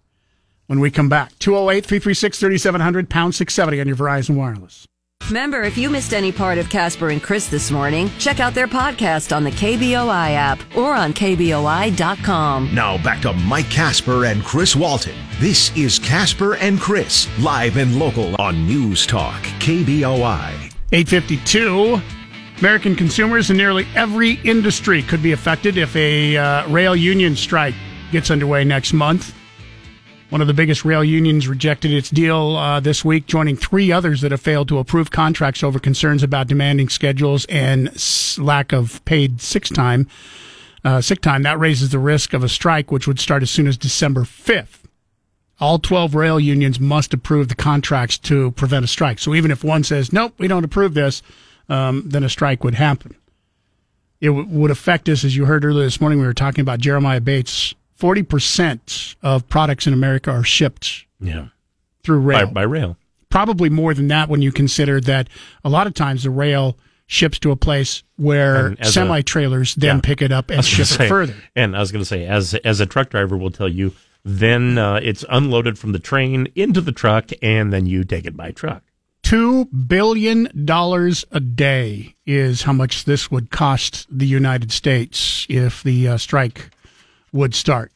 when we come back. 208 336 3700, pound 670 on your Verizon Wireless. Remember, if you missed any part of Casper and Chris this morning, check out their podcast on the KBOI app or on KBOI.com. Now back to Mike Casper and Chris Walton. This is Casper and Chris, live and local on News Talk, KBOI. 852. American consumers in nearly every industry could be affected if a uh, rail union strike gets underway next month. One of the biggest rail unions rejected its deal uh, this week, joining three others that have failed to approve contracts over concerns about demanding schedules and s- lack of paid sick time. Uh, sick time that raises the risk of a strike, which would start as soon as December 5th. All 12 rail unions must approve the contracts to prevent a strike. So even if one says, nope, we don't approve this, um, then a strike would happen. It w- would affect us, as you heard earlier this morning, we were talking about Jeremiah Bates. 40% of products in America are shipped Yeah, through rail. by, by rail. Probably more than that when you consider that a lot of times the rail ships to a place where And as a- semi trailers then Yeah. pick it up and ship say- it further. And I was going to say, as as a truck driver will tell you, then uh, it's unloaded from the train into the truck, and then you take it by truck. Two billion dollars a day is how much this would cost the United States if the uh, strike would start.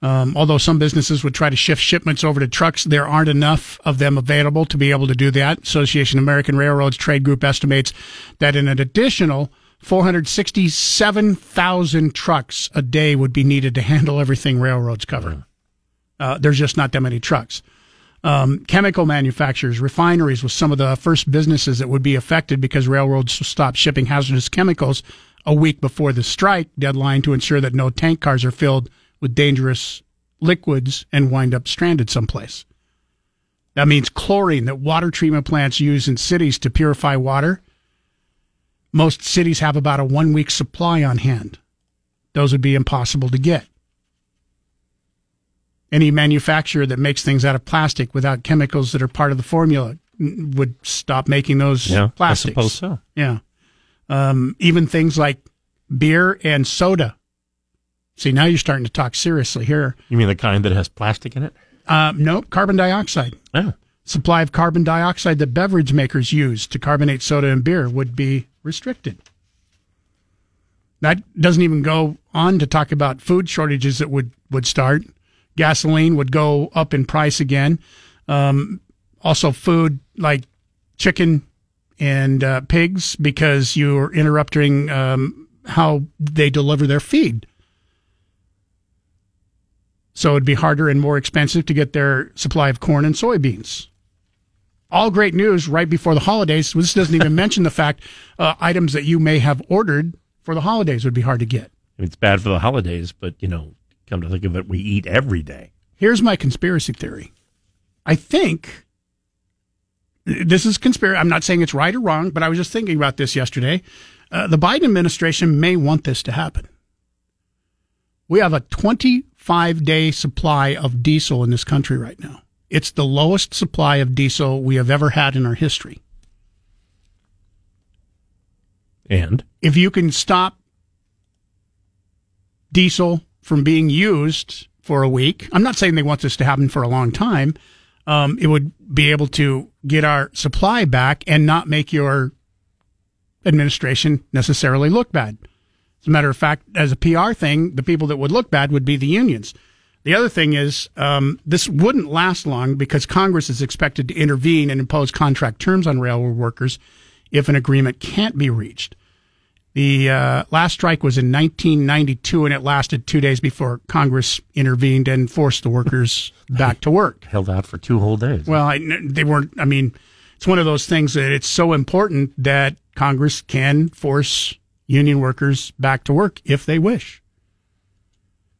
Um, although some businesses would try to shift shipments over to trucks, there aren't enough of them available to be able to do that. Association of American Railroads Trade Group estimates that in an additional 467,000 trucks a day would be needed to handle everything railroads cover. Uh, there's just not that many trucks um, chemical manufacturers, refineries was some of the first businesses that would be affected because railroads stopped shipping hazardous chemicals a week before the strike deadline to ensure that no tank cars are filled with dangerous liquids and wind up stranded someplace. That means chlorine that water treatment plants use in cities to purify water. Most cities have about a one week supply on hand. Those would be impossible to get any manufacturer that makes things out of plastic without chemicals that are part of the formula would stop making those Yeah, I suppose so. Yeah. Um, even things like beer and soda. See, now you're starting to talk seriously here. You mean the kind that has plastic in it? Um, nope, carbon dioxide. Oh. Supply of carbon dioxide that beverage makers use to carbonate soda and beer would be restricted. That doesn't even go on to talk about food shortages that would, would start. Gasoline would go up in price again. Um, also, food like chicken and uh, pigs because you're interrupting um, how they deliver their feed. So it'd be harder and more expensive to get their supply of corn and soybeans. All great news right before the holidays. This doesn't even mention the fact uh, items that you may have ordered for the holidays would be hard to get. It's bad for the holidays, but you know, come to think of it, we eat every day. Here's my conspiracy theory. I think this is conspiracy. I'm not saying it's right or wrong, but I was just thinking about this yesterday. Uh, the Biden administration may want this to happen. We have a 25 day supply of diesel in this country right now. It's the lowest supply of diesel we have ever had in our history. And if you can stop diesel from being used for a week, I'm not saying they want this to happen for a long time. Um, it would be able to get our supply back and not make your administration necessarily look bad. As a matter of fact, as a PR thing, the people that would look bad would be the unions. The other thing is, um, this wouldn't last long because Congress is expected to intervene and impose contract terms on railroad workers if an agreement can't be reached. The uh, last strike was in 1992, and it lasted two days before Congress intervened and forced the workers back to work. Held out for two whole days. Well, I, they weren't. I mean, it's one of those things that it's so important that Congress can force union workers back to work if they wish.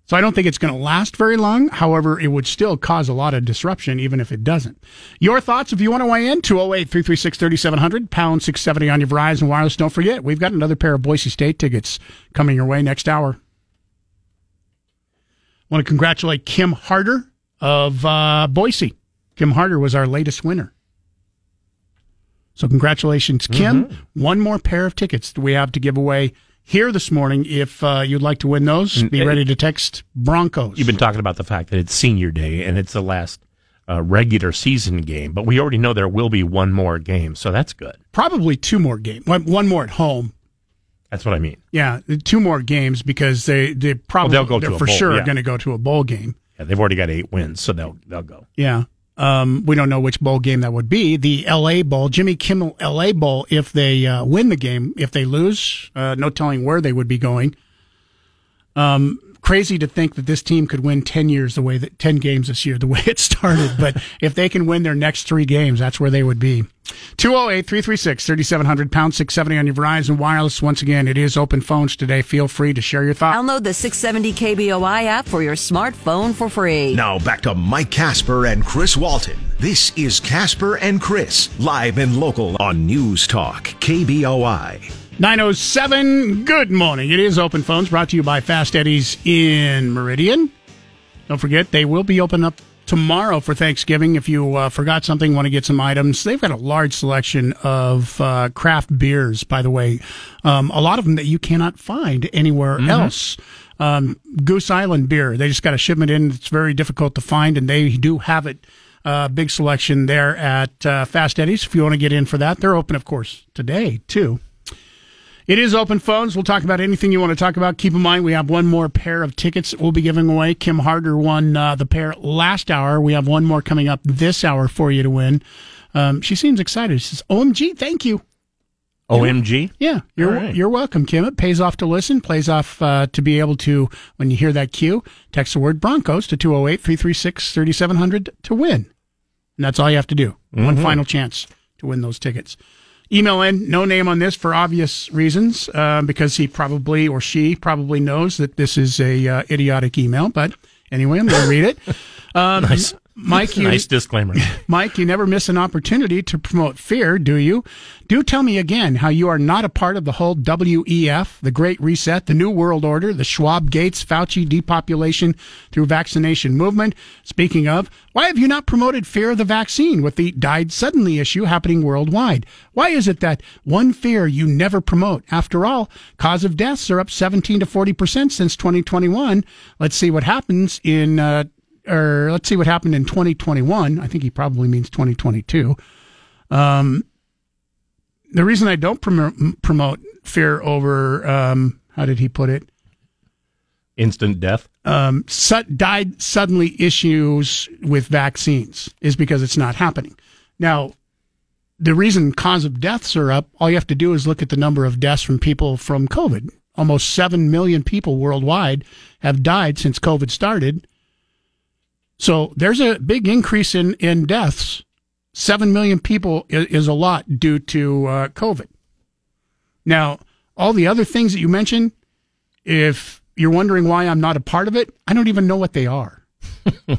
So I don't think it's going to last very long. However, it would still cause a lot of disruption, even if it doesn't. Your thoughts, if you want to weigh in, 208 336 3700, pound 670 on your Verizon Wireless. Don't forget, we've got another pair of Boise State tickets coming your way next hour. I want to congratulate Kim Harder of uh, Boise. Kim Harder was our latest winner. So congratulations, Kim. Mm-hmm. One more pair of tickets that we have to give away here this morning. If uh, you'd like to win those, Mm, be eh, ready to text Broncos. You've been talking about the fact that it's senior day and it's the last uh, regular season game, but we already know there will be one more game, so that's good. Probably two more games. One, one more at home. That's what I mean. Yeah, two more games because they they probably they'll go they're for bowl, sure yeah. going to go to a bowl game. Yeah, they've already got eight wins, so they'll they'll go. Yeah. Um, we don't know which bowl game that would be. The L.A. Bowl, Jimmy Kimmel L.A. Bowl. If they uh, win the game, if they lose, uh, no telling where they would be going. Um, crazy to think that this team could win ten years the way that ten games this year, the way it started. but if they can win their next three games, that's where they would be. 208-336-3700, pound 670 on your Verizon Wireless. Once again, it is open phones today. Feel free to share your thoughts. Download the 670 KBOI app for your smartphone for free. Now back to Mike Casper and Chris Walton. This is Casper and Chris, live and local on News Talk, KBOI. 907, good morning. It is Open Phones brought to you by Fast Eddie's in Meridian. Don't forget, they will be open up tomorrow for Thanksgiving. If you uh, forgot something, want to get some items, they've got a large selection of uh, craft beers, by the way. Um, a lot of them that you cannot find anywhere else. Um, Goose Island beer, they just got a shipment in. It's very difficult to find, and they do have it. Uh, big selection there at uh, Fast Eddie's. If you want to get in for that, they're open, of course, today too. It is open phones. We'll talk about anything you want to talk about. Keep in mind, we have one more pair of tickets we'll be giving away. Kim Harder won uh, the pair last hour. We have one more coming up this hour for you to win. Um, she seems excited. She says, OMG, thank you. OMG. Yeah, you're right. you're welcome, Kim. It pays off to listen, plays off uh, to be able to, when you hear that cue, text the word Broncos to 208 336 3700 to win. And that's all you have to do. One Mhm. final chance to win those tickets. Email in, no name on this for obvious reasons, uh, because he probably or she probably knows that this is a uh, idiotic email. But anyway, I'm going to read it. Um, Nice. Mike. You, nice disclaimer. Mike, you never miss an opportunity to promote fear, do you? Do tell me again how you are not a part of the whole WEF, the Great Reset, the New World Order, the Schwab Gates Fauci depopulation through vaccination movement. Speaking of, why have you not promoted fear of the vaccine with the died suddenly issue happening worldwide? Why is it that one fear you never promote? After all, cause of deaths are up 17 to 40% since 2021. Let's see what happens in, uh, or let's see what happened in 2021. I think he probably means 2022. Um, the reason I don't promote, promote fear over, um, how did he put it? Instant death. Um, su- died suddenly issues with vaccines is because it's not happening. Now, the reason cause of deaths are up, all you have to do is look at the number of deaths from people from COVID. Almost 7 million people worldwide have died since COVID started. So there's a big increase in, in deaths. 7 million people is, is a lot due to uh, COVID. Now, all the other things that you mentioned, if you're wondering why I'm not a part of it, I don't even know what they are.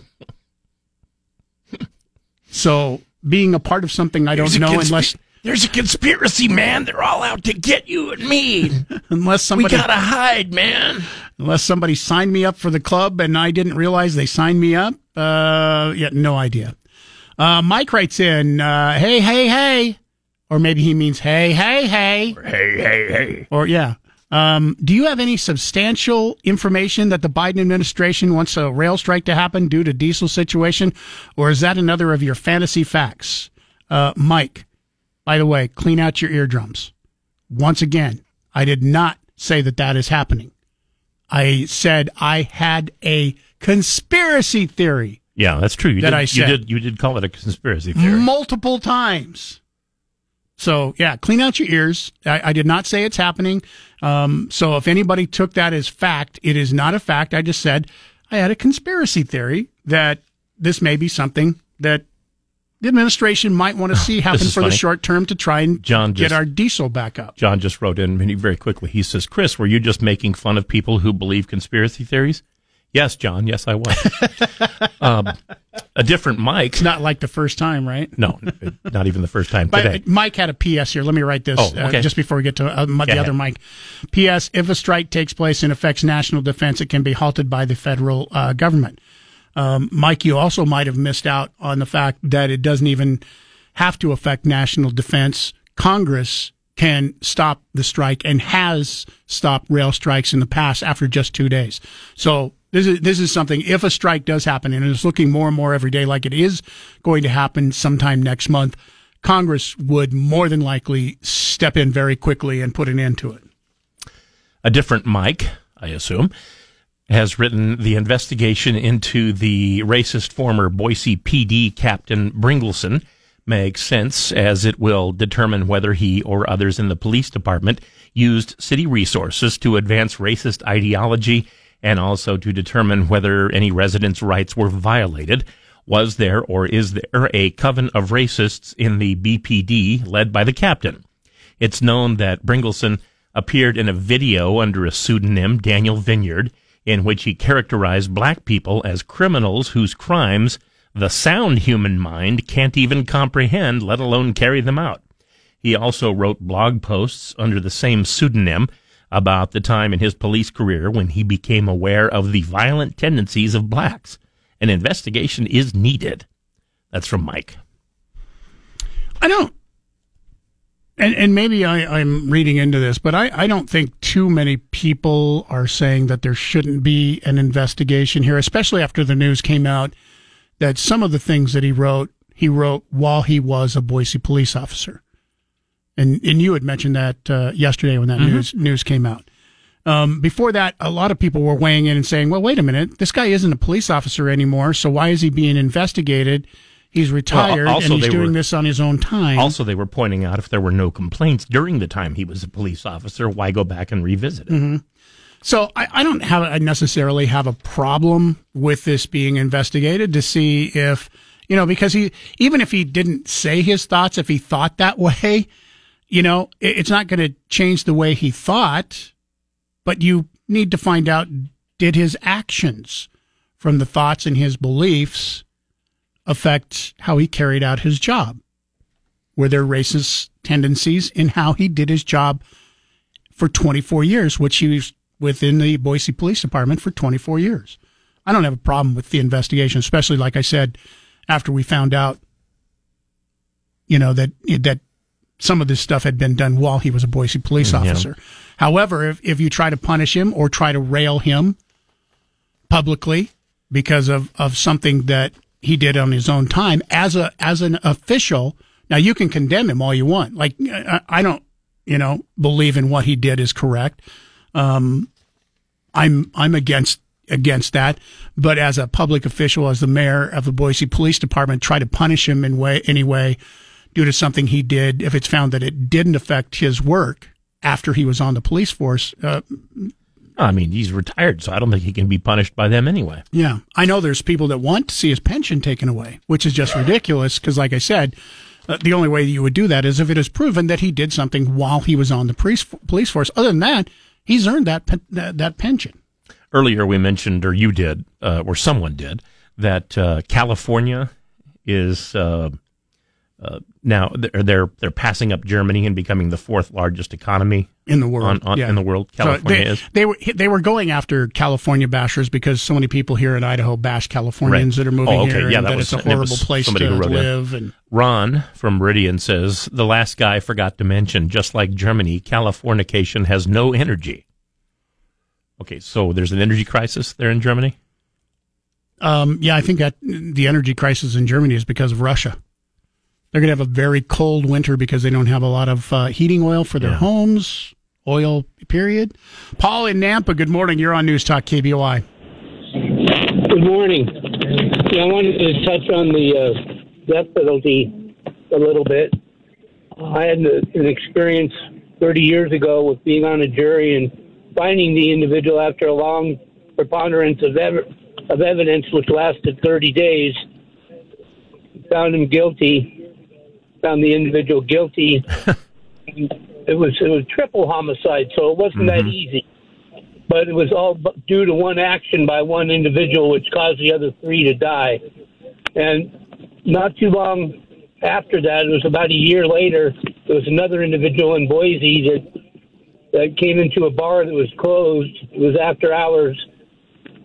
so being a part of something I don't know unless There's a conspiracy, man. They're all out to get you and me. unless somebody we gotta hide, man. unless somebody signed me up for the club and I didn't realize they signed me up. Uh, yeah, no idea. Uh, Mike writes in, uh, hey, hey, hey, or maybe he means hey, hey, hey, Hey, hey, hey. or yeah. Um, do you have any substantial information that the Biden administration wants a rail strike to happen due to diesel situation, or is that another of your fantasy facts? Uh, Mike, by the way, clean out your eardrums. Once again, I did not say that that is happening. I said I had a conspiracy theory Yeah, that's true. You That did, I you did. You did call it a conspiracy theory. multiple times. So yeah, clean out your ears. I, I did not say it's happening. Um, so if anybody took that as fact, it is not a fact. I just said I had a conspiracy theory that this may be something that the administration might want to see happen for the short term to try and John get just- our diesel back up. John just wrote in very quickly. He says, "Chris, were you just making fun of people who believe conspiracy theories?" Yes, John. Yes, I was. um, a different Mike. It's not like the first time, right? No, not even the first time But today. Mike had a PS here. Let me write this Oh, okay. uh, just before we get to uh, the other. Mike. PS: If a strike takes place and affects national defense, it can be halted by the federal uh, government. Um, Mike, you also might have missed out on the fact that it doesn't even have to affect national defense. Congress can stop the strike and has stopped rail strikes in the past after just two days. So this is this is something. If a strike does happen, and it's looking more and more every day like it is going to happen sometime next month, Congress would more than likely step in very quickly and put an end to it. a different Mike, I assume, has written the investigation into the racist former Boise PD captain Bryngelson makes sense as it will determine whether he or others in the police department used city resources to advance racist ideology and also to determine whether any residents' rights were violated. Was there or is there a coven of racists in the BPD led by the captain? It's known that Bryngelson appeared in a video under a pseudonym, Daniel Vinyard, in which he characterized black people as criminals whose crimes the sound human mind can't even comprehend, let alone carry them out. He also wrote blog posts under the same pseudonym about the time in his police career when he became aware of the violent tendencies of blacks. An investigation is needed. That's from Mike. I don't, and and maybe I, I'm reading into this, but I, I don't think too many people are saying that there shouldn't be an investigation here, especially after the news came out that some of the things that he wrote, he wrote while he was a Boise police officer, and and you had mentioned that uh, yesterday when that Mhm. news news came out. Um, before that, a lot of people were weighing in and saying, "Well, wait a minute, this guy isn't a police officer anymore, so why is he being investigated?" He's retired also and he's doing were- this on his own time. Also, they were pointing out if there were no complaints during the time he was a police officer, why go back and revisit it? hmm So I, I don't have I necessarily have a problem with this being investigated to see if you know because he even if he didn't say his thoughts, if he thought that way, you know, it, it's not going to change the way he thought. But you need to find out did his actions from the thoughts and his beliefs affect how he carried out his job? Were there racist tendencies in how he did his job for 24 years, which he was within the Boise Police Department for 24 years. I don't have a problem with the investigation, especially like I said, after we found out, you know, that, that some of this stuff had been done while he was a Boise police mm, Yeah. officer. However, if, if you try to punish him or try to rail him publicly because of, of something that he did on his own time as a, as an official, now you can condemn him all you want. Like, I, don't, you know, believe in what he did is correct. Um, I'm I'm against against that. But as a public official, as the mayor of the Boise Police Department, try to punish him in way any way due to something he did. If it's found that it didn't affect his work after he was on the police force, uh, I mean, he's retired, so I don't think he can be punished by them anyway. yeah, I know there's people that want to see his pension taken away, which is just ridiculous. Because, like I said, uh, the only way you would do that is if it is proven that he did something while he was on the police police force. Other than that, he's earned that pe- that, that pension. Earlier, we mentioned, or you did, uh, or someone did, that uh, California is uh, now they're, they're they're passing up Germany and becoming the fourth largest economy in the world. On, on, yeah. In the world, So California they, is. They were they were going after California bashers because so many people here in Idaho bash Californians Right. that are moving oh, okay. here, yeah, and that, that, was, it's a horrible place to somebody who wrote in. live. And Ron from Meridian says the last guy forgot to mention, just like Germany, Californication has no energy. Okay, so there's an energy crisis there in Germany. um, yeah, I think that the energy crisis in Germany is because of Russia. They're going to have a very cold winter because they don't have a lot of uh, heating oil for their homes. Oil, period. Paul in Nampa. Good morning. You're on News Talk KBOI. Good morning. Yeah, I wanted to touch on the uh, death penalty a little bit. I had an experience 30 years ago with being on a jury and finding the individual after a long preponderance of, ev- of evidence, which lasted 30 days. Found him guilty. Found the individual guilty. it was it was triple homicide, so it wasn't that mm-hmm. easy. but it was all due to one action by one individual, which caused the other three to die. And not too long after that, it was about a year later, there was another individual in Boise that that came into a bar that was closed. It was after hours,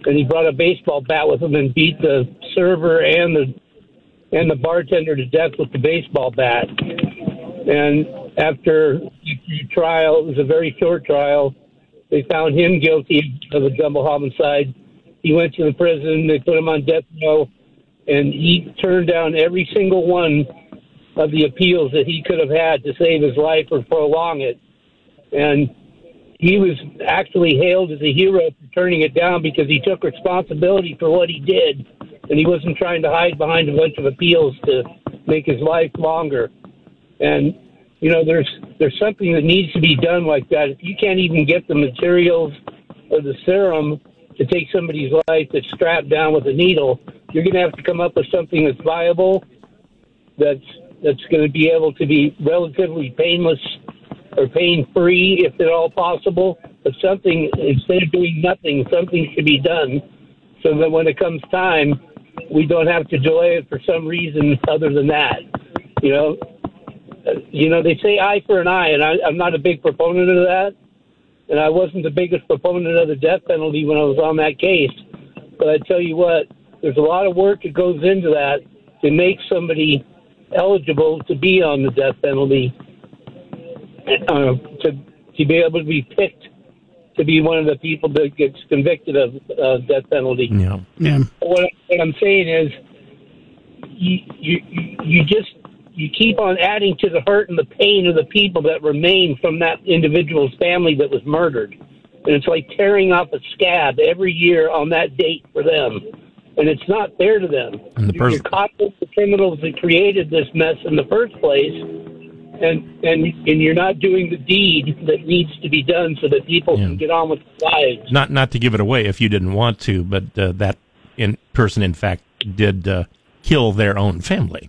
and he brought a baseball bat with him and beat the server and the and the bartender to death with the baseball bat. And after the trial, it was a very short trial. They found him guilty of a double homicide. He went to the prison. They put him on death row, and he turned down every single one of the appeals that he could have had to save his life or prolong it. And he was actually hailed as a hero for turning it down because he took responsibility for what he did, and he wasn't trying to hide behind a bunch of appeals to make his life longer. And you know, there's there's something that needs to be done like that. If you can't even get the materials or the serum to take somebody's life that's strapped down with a needle, you're going to have to come up with something that's viable, that's that's going to be able to be relatively painless or pain free, if at all possible. But something instead of doing nothing, something should be done, so that when it comes time, we don't have to delay it for some reason other than that. You know, you know they say eye for an eye, and I, I'm not a big proponent of that. And I wasn't the biggest proponent of the death penalty when I was on that case. But I tell you what, there's a lot of work that goes into that to make somebody eligible to be on the death penalty, uh, to to be able to be picked to be one of the people that gets convicted of uh, death penalty. Yeah. Yeah. What, what I'm saying is, you, you you just you keep on adding to the hurt and the pain of the people that remain from that individual's family that was murdered, and it's like tearing off a scab every year on that date for them, and it's not fair to them. And the You're person- caught with the criminals that created this mess in the first place, and and and you're not doing the deed that needs to be done so that people can get on with their lives. Not not to give it away if you didn't want to, but uh, that in person, in fact, did uh, kill their own family.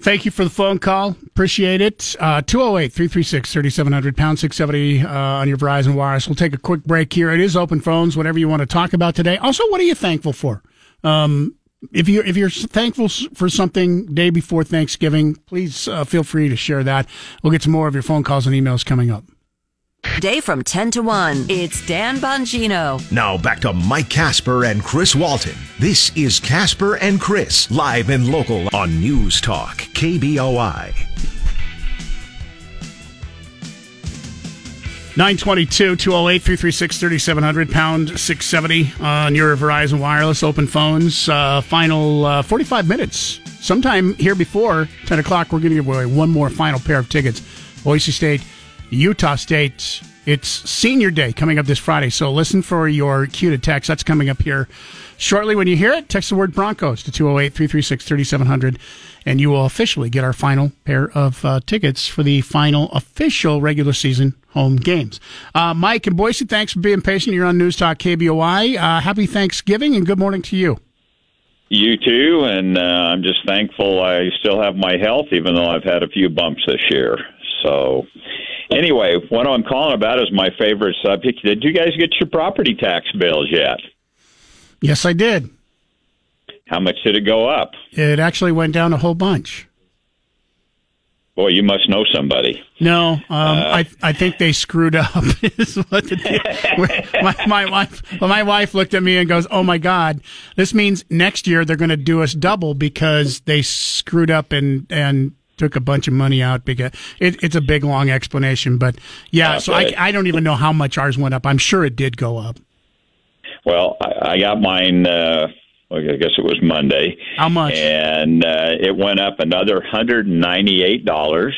Thank you for the phone call. Appreciate it. Uh, 208 336 3700, pound 670 uh, on your Verizon Wireless. We'll take a quick break here. It is open phones, whatever you want to talk about today. Also, what are you thankful for? Um, if you're, if you're thankful for something day before Thanksgiving, please uh, feel free to share that. We'll get some more of your phone calls and emails coming up. Day from 10 to 1. It's Dan Bongino. Now back to Mike Casper and Chris Walton. This is Casper and Chris, live and local on News Talk, KBOI. 922 208 336 3700 pound 670 on your Verizon Wireless open phones. Uh, final uh, 45 minutes. Sometime here before 10 o'clock, we're going to give away one more final pair of tickets. Boise State, Utah State. It's senior day coming up this Friday, so listen for your cue to text. That's coming up here shortly. When you hear it, text the word Broncos to 208 336 3700, and you will officially get our final pair of uh, tickets for the final official regular season home games. Uh, Mike and Boise, thanks for being patient. You're on News Talk KBOI. Uh, happy Thanksgiving and good morning to you. You too, and uh, I'm just thankful I still have my health, even though I've had a few bumps this year. So, anyway, what I'm calling about is my favorite subject. Did you guys get your property tax bills yet? Yes, I did. How much did it go up? It actually went down a whole bunch. Boy, you must know somebody. No, um, I I think they screwed up. is what the deal- my, my wife well, my wife looked at me and goes, "Oh my God, this means next year they're going to do us double because they screwed up and and took a bunch of money out because it, it's a big long explanation." But yeah, so I I don't even know how much ours went up. I'm sure it did go up. Well, I, I got mine. Uh, I guess it was Monday. How much? And uh, it went up another hundred and ninety-eight dollars.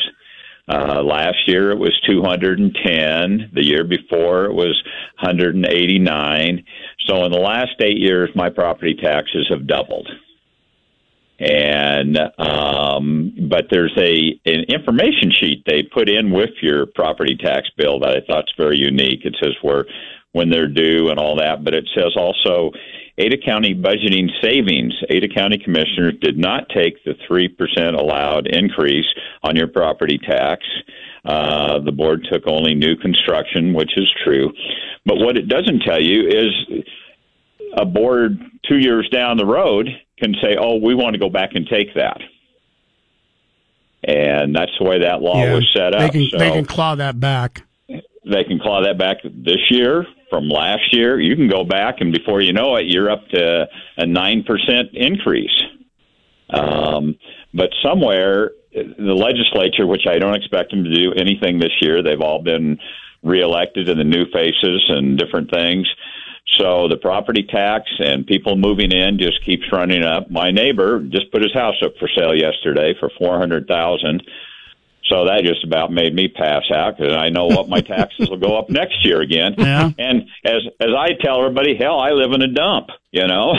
Uh, last year it was two hundred and ten. The year before it was hundred and eighty-nine. So in the last eight years, my property taxes have doubled. And um, but there's a an information sheet they put in with your property tax bill that I thought's very unique. It says where when they're due and all that, but it says also Ada County budgeting savings. Ada County commissioners did not take the 3% allowed increase on your property tax. Uh, the board took only new construction, which is true. But what it doesn't tell you is a board two years down the road can say, "Oh, we want to go back and take that," and that's the way that law Yeah. was set up. They can so they can claw that back. they can claw that back this year from last year. You can go back, and before you know it, you're up to a nine percent increase. Um, but somewhere, the legislature, which I don't expect them to do anything this year, they've all been reelected and the new faces and different things. So the property tax and people moving in just keeps running up. My neighbor just put his house up for sale yesterday for four hundred thousand. So that just about made me pass out because I know what my taxes will go up next year again. Yeah. And as as I tell everybody, hell, I live in a dump, you know.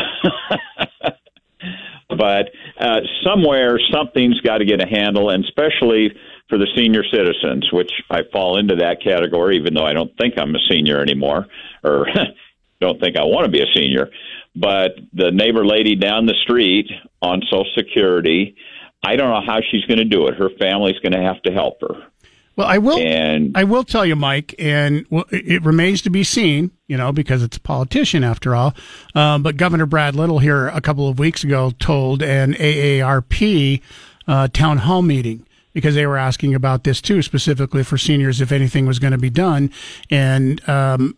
but uh, somewhere something's got to get a handle, and especially for the senior citizens, which I fall into that category, even though I don't think I'm a senior anymore, or don't think I want to be a senior. But the neighbor lady down the street on Social Security, I don't know how she's going to do it. Her family's going to have to help her. Well, I will. And I will tell you, Mike, and it remains to be seen, you know, because it's a politician after all. Um, but Governor Brad Little here a couple of weeks ago told an AARP uh, town hall meeting because they were asking about this too, specifically for seniors, if anything was going to be done. And um,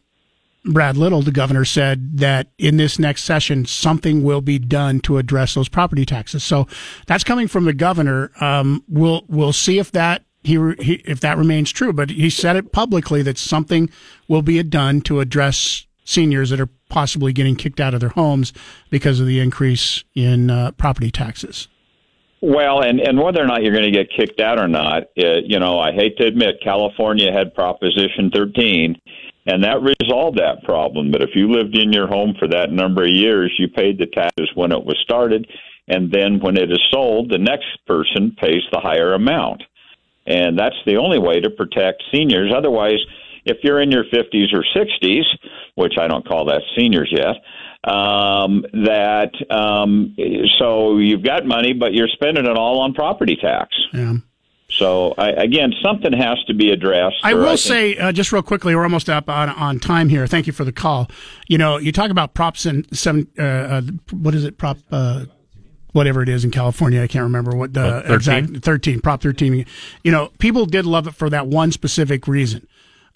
Brad Little, the governor, said that in this next session, something will be done to address those property taxes. So that's coming from the governor. Um, we'll we'll see if that he, he if that remains true. But he said it publicly that something will be done to address seniors that are possibly getting kicked out of their homes because of the increase in uh, property taxes. Well, and and whether or not you're going to get kicked out or not, uh, you know, I hate to admit, California had Proposition 13, and that resolved that problem. But if you lived in your home for that number of years, you paid the taxes when it was started, and then when it is sold, the next person pays the higher amount, and that's the only way to protect seniors. Otherwise, if you're in your 50s or 60s, which I don't call that seniors yet, um, that um, so you've got money, but you're spending it all on property tax. Yeah. So I, again, something has to be addressed. I will think- say, uh, just real quickly, we're almost up on, on time here. Thank you for the call. You know, you talk about props and seven, uh, uh, what is it, prop, uh, whatever it is in California. I can't remember what the Uh, 13? exact 13, prop 13. You know, people did love it for that one specific reason.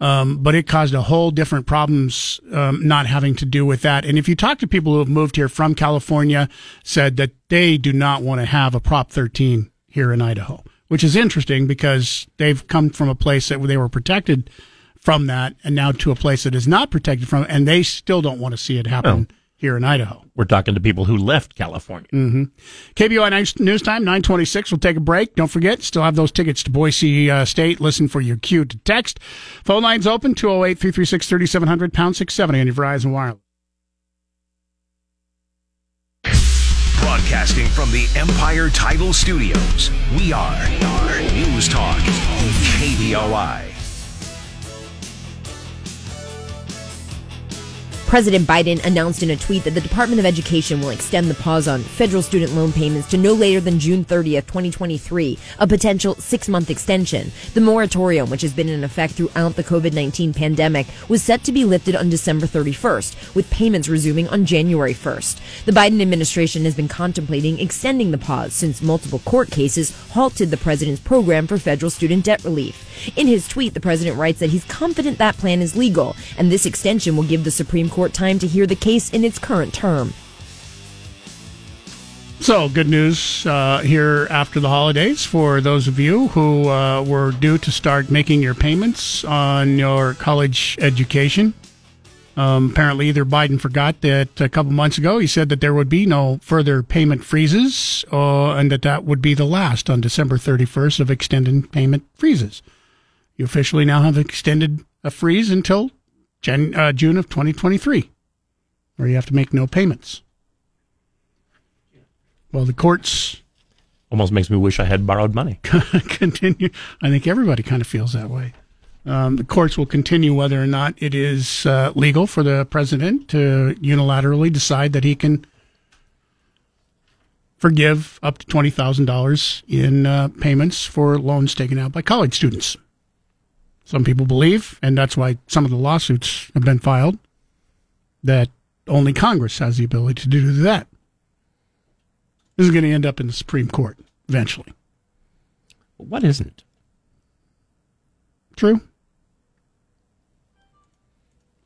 Um, but it caused a whole different problems, um, not having to do with that. And if you talk to people who have moved here from California, said that they do not want to have a Prop 13 here in Idaho, which is interesting because they've come from a place that they were protected from that and now to a place that is not protected from it, and they still don't want to see it happen here in Idaho. We're talking to people who left California. Mm-hmm. KBOI News- Time, 926. We'll take a break. Don't forget, still have those tickets to Boise uh, State. Listen for your cue to text. Phone lines open, 208 336 3700, pound 670 on your Verizon Wireless. Broadcasting from the Empire Title Studios, we are, News Talk, KBOI. President Biden announced in a tweet that the Department of Education will extend the pause on federal student loan payments to no later than June 30th, 2023, a potential six month extension. The moratorium, which has been in effect throughout the COVID 19 pandemic, was set to be lifted on December 31st, with payments resuming on January 1st. The Biden administration has been contemplating extending the pause since multiple court cases halted the president's program for federal student debt relief. In his tweet, the president writes that he's confident that plan is legal, and this extension will give the Supreme Court time to hear the case in its current term. So, good news uh, here after the holidays for those of you who uh, were due to start making your payments on your college education. Um, apparently, either Biden forgot that a couple months ago he said that there would be no further payment freezes, uh, and that that would be the last on December 31st of extended payment freezes. You officially now have extended a freeze until Jan- uh, June of 2023, where you have to make no payments. Well, the courts Almost makes me wish I had borrowed money. continue. I think everybody kind of feels that way. Um, the courts will continue whether or not it is uh, legal for the president to unilaterally decide that he can forgive up to twenty thousand dollars in uh, payments for loans taken out by college students. Some people believe, and that's why some of the lawsuits have been filed, that only Congress has the ability to do that. This is going to end up in the Supreme Court eventually. What isn't? True.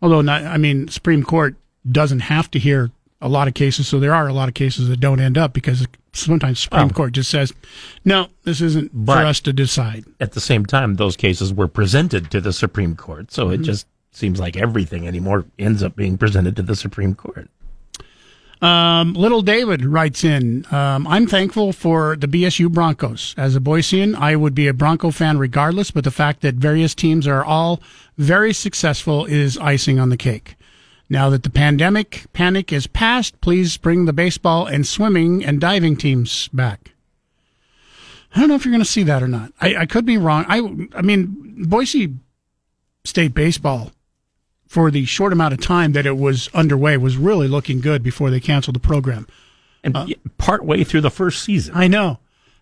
Although, not, I mean, Supreme Court doesn't have to hear a lot of cases, so there are a lot of cases that don't end up because sometimes Supreme Oh. Court just says, "No, this isn't But- for us to decide." At the same time, those cases were presented to the Supreme Court, so it Mhm. just seems like everything anymore ends up being presented to the Supreme Court. Um, Little David writes in, um, I'm thankful for the BSU Broncos. As a Boisean, I would be a Bronco fan regardless, but the fact that various teams are all very successful is icing on the cake. Now that the pandemic panic is past, please bring the baseball and swimming and diving teams back. I don't know if you're going to see that or not. I, I could be wrong. I, I mean, Boise State baseball for the short amount of time that it was underway was really looking good before they canceled the program. And uh, part way through the first season. I know.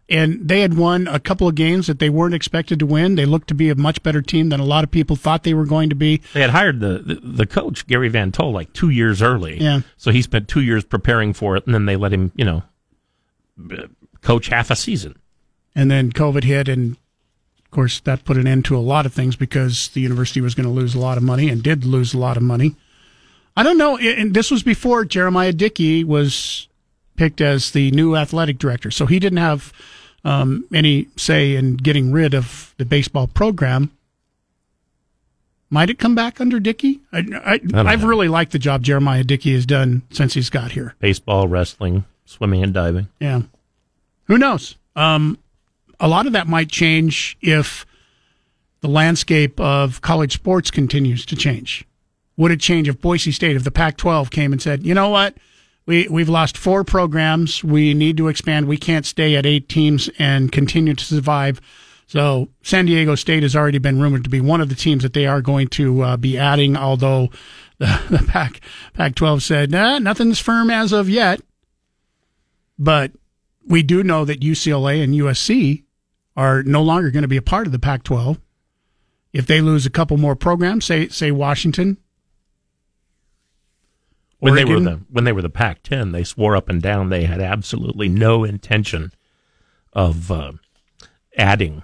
And they had won a couple of games that they weren't expected to win. They looked to be a much better team than a lot of people thought they were going to be. They had hired the, the, the coach, Gary Van Tol, like two years early. Yeah. So he spent two years preparing for it, and then they let him, you know, coach half a season. And then COVID hit, and of course, that put an end to a lot of things because the university was going to lose a lot of money and did lose a lot of money. I don't know. And this was before Jeremiah Dickey was picked as the new athletic director. So he didn't have um, any say in getting rid of the baseball program. Might it come back under Dickey? I, I, don't I've know. really liked the job Jeremiah Dickey has done since he's got here. Baseball, wrestling, swimming, and diving. Yeah. Who knows? Um, a lot of that might change if the landscape of college sports continues to change. Would it change if Boise State, if the Pac 12 came and said, you know what? We, we've lost four programs. We need to expand. We can't stay at eight teams and continue to survive. So San Diego State has already been rumored to be one of the teams that they are going to uh, be adding, although the, the Pac, Pac-12 said, nah, nothing's firm as of yet. But we do know that UCLA and USC are no longer going to be a part of the Pac-12. If they lose a couple more programs, say say Washington, When they were the when they were the Pac-10, they swore up and down they had absolutely no intention of uh, adding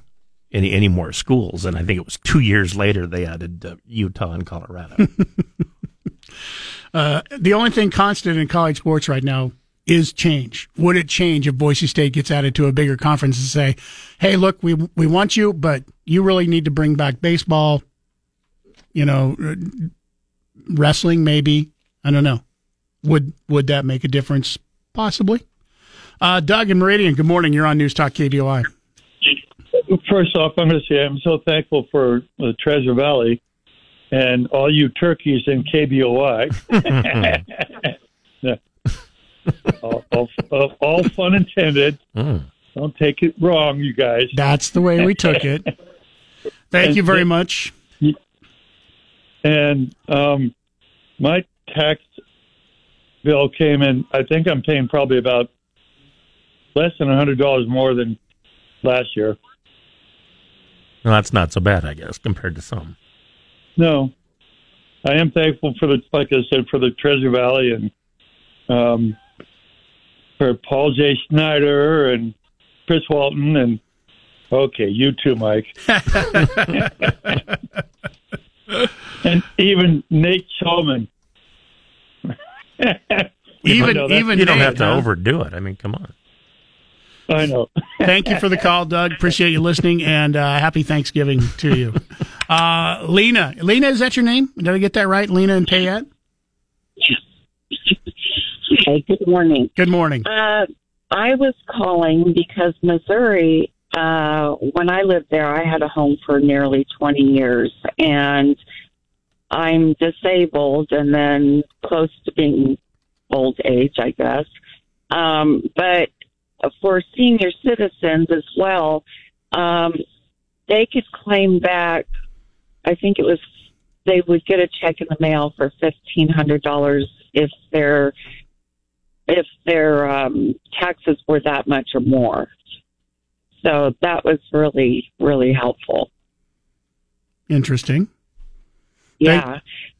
any any more schools. And I think it was two years later they added uh, Utah and Colorado. Uh, the only thing constant in college sports right now is change. Would it change if Boise State gets added to a bigger conference and say, "Hey, look, we we want you, but you really need to bring back baseball, you know, wrestling maybe. I don't know. Would would that make a difference? Possibly. Uh, Doug and Meridian, good morning. You're on News Talk KBOI. First off, I'm going to say I'm so thankful for the Treasure Valley and all you turkeys in KBOI. All, all, all- all fun intended. Don't take it wrong, you guys. That's the way we took it. Thank you very much. And um, my tax bill came in. I think I'm paying probably about less than a hundred dollars more than last year. well, that's not so bad, I guess, compared to some. No, I am thankful for the, like I said, for the Treasure Valley and um, for Paul J. Schneider and Chris Walton and okay, you too, Mike, and even Nate Shelman. Even- know, even you don't Nate, have to huh? overdo it. I mean, come on. I know. Thank you for the call, Doug. Appreciate you listening, and uh, happy Thanksgiving to you. Uh, Lena, Lena, is that your name? Did I get that right? Lena and Payette. Hey, good morning. Good morning. Uh, I was calling because Missouri, uh, when I lived there, I had a home for nearly 20 years, and I'm disabled and then close to being old age, I guess. Um, but for senior citizens as well, um, they could claim back, I think it was, they would get a check in the mail for $1,500 if their if their um, taxes were that much or more. So that was really, really helpful. Interesting. Yeah,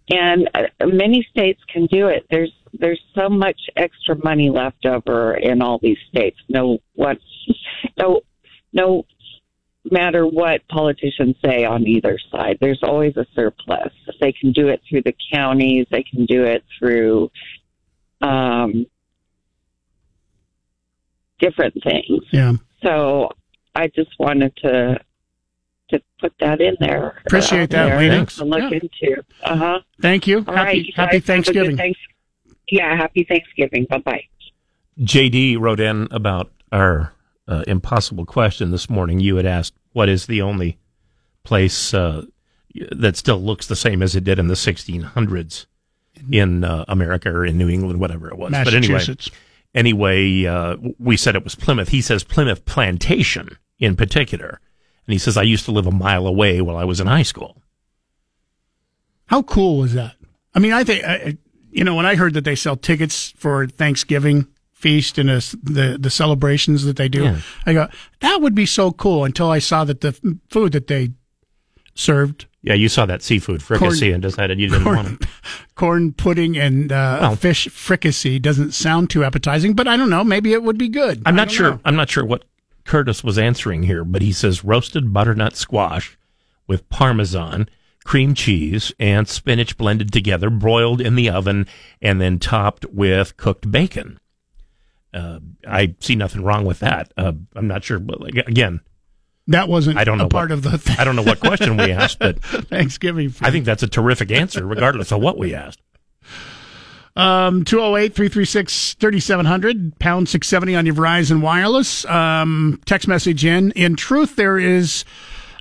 and uh, many states can do it. There's there's so much extra money left over in all these states. No what, no, no matter what politicians say on either side, there's always a surplus. They can do it through the counties. They can do it through um, different things. Yeah. So I just wanted to to put that in there. Appreciate that, there Lena. To look Yeah. into. Uh huh. Thank you. All happy right, you happy guys have a good Thanksgiving. Thanks- yeah, happy Thanksgiving. Bye bye. JD wrote in about our uh, impossible question this morning. You had asked, what is the only place uh, that still looks the same as it did in the 1600s in uh, America or in New England, whatever it was. But anyway, Massachusetts. anyway, uh, we said it was Plymouth. He says Plymouth Plantation in particular. And he says, I used to live a mile away while I was in high school. How cool was that? I mean, I think I- you know when I heard that they sell tickets for Thanksgiving feast and the the celebrations that they do, Yeah. I go that would be so cool. Until I saw that the food that they served Yeah, you saw that seafood fricassee Corn- and decided you didn't corn- want it. corn pudding and uh, Well- fish fricassee doesn't sound too appetizing, but I don't know. Maybe it would be good. I'm not sure. know. I'm not sure what Curtis was answering here, but he says roasted butternut squash with parmesan, cream cheese, and spinach blended together, broiled in the oven, and then topped with cooked bacon. Uh, I see nothing wrong with that. Uh, I'm not sure, but like, again, That wasn't I don't know a part what- of the thing. I don't know what question we asked, but Thanksgiving. Food. I think that's a terrific answer, regardless of what we asked. Um, 208 336 3700, pound 670 on your Verizon Wireless. Um, text message in. In truth, there is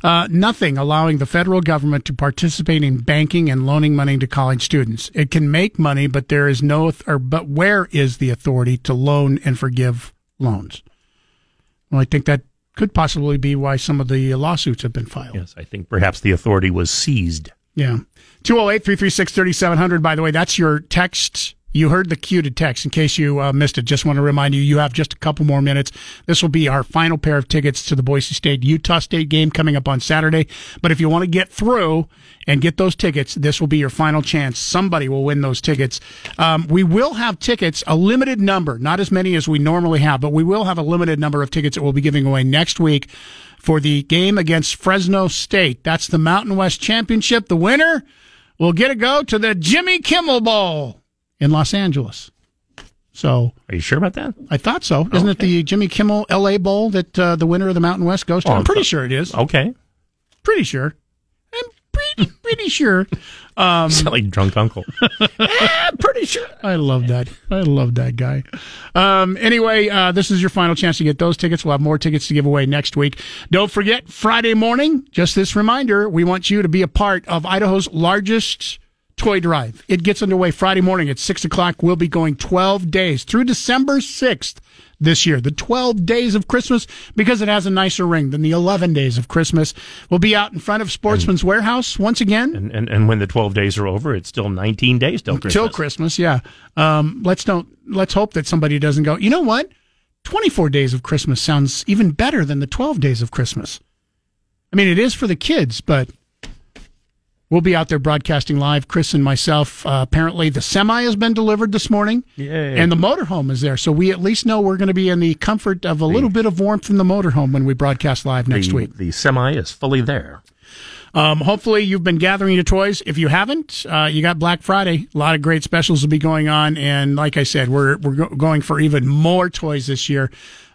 uh, nothing allowing the federal government to participate in banking and loaning money to college students. It can make money, but there is no, or but where is the authority to loan and forgive loans? Well, I think that could possibly be why some of the lawsuits have been filed. Yes, I think perhaps the authority was seized. Yeah. 208 336 3700. By the way, that's your text. You heard the cue to text. In case you uh, missed it, just want to remind you, you have just a couple more minutes. This will be our final pair of tickets to the Boise State Utah State game coming up on Saturday. But if you want to get through and get those tickets, this will be your final chance. Somebody will win those tickets. Um, we will have tickets, a limited number, not as many as we normally have, but we will have a limited number of tickets that we'll be giving away next week for the game against Fresno State. That's the Mountain West Championship. The winner will get to go to the Jimmy Kimmel Bowl in Los Angeles. So, are you sure about that? I thought so. Isn't it the Jimmy Kimmel LA Bowl that uh, the winner of the Mountain West goes to? Oh, I'm pretty sure it is. Okay. Pretty sure. Pretty pretty sure. Um, Sound like drunk uncle. I'm pretty sure. I love that. I love that guy. Um, anyway, uh, this is your final chance to get those tickets. We'll have more tickets to give away next week. Don't forget, Friday morning, just this reminder, we want you to be a part of Idaho's largest toy drive. It gets underway Friday morning at 6 o'clock. We'll be going 12 days through December 6th this year. The 12 days of Christmas, because it has a nicer ring than the 11 days of Christmas. We'll be out in front of Sportsman's Warehouse once again. And, and and when the 12 days are over, it's still 19 days till Christmas. Till Christmas, yeah. Um, let's don't let's hope that somebody doesn't go. You know what? Twenty four days of Christmas sounds even better than the twelve days of Christmas. I mean, it is for the kids, but we'll be out there broadcasting live. Chris and myself. Uh, apparently, the semi has been delivered this morning, Yay. and the motorhome is there. So we at least know we're going to be in the comfort of a little bit of warmth in the motorhome when we broadcast live next the, week. The semi is fully there. Um, hopefully, you've been gathering your toys. If you haven't, uh, you got Black Friday. A lot of great specials will be going on, and like I said, we're we're go- going for even more toys this year,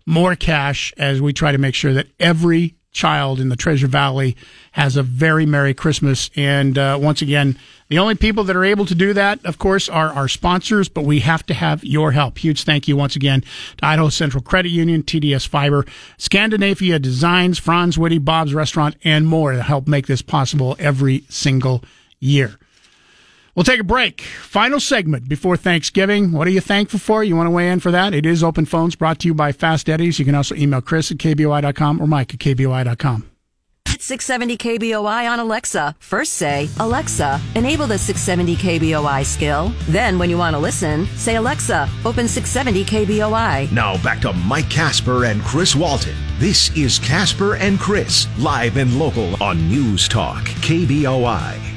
more cash as we try to make sure that every child in the Treasure Valley has a very Merry Christmas. And uh, once again, the only people that are able to do that, of course, are our sponsors, but we have to have your help. Huge thank you once again to Idaho Central Credit Union, TDS Fiber, Scandinavia Designs, Franz Witte, Bob's Restaurant, and more to help make this possible every single year. We'll take a break. Final segment before Thanksgiving. What are you thankful for? You want to weigh in for that? It is Open Phones brought to you by Fast Eddie's. You can also email Chris at KBOI.com or Mike at KBOI.com. 670 KBOI on Alexa. First say, Alexa, enable the 670 KBOI skill. Then, when you want to listen, say, Alexa, open 670 KBOI. Now back to Mike Casper and Chris Walton. This is Casper and Chris, live and local on News Talk, KBOI.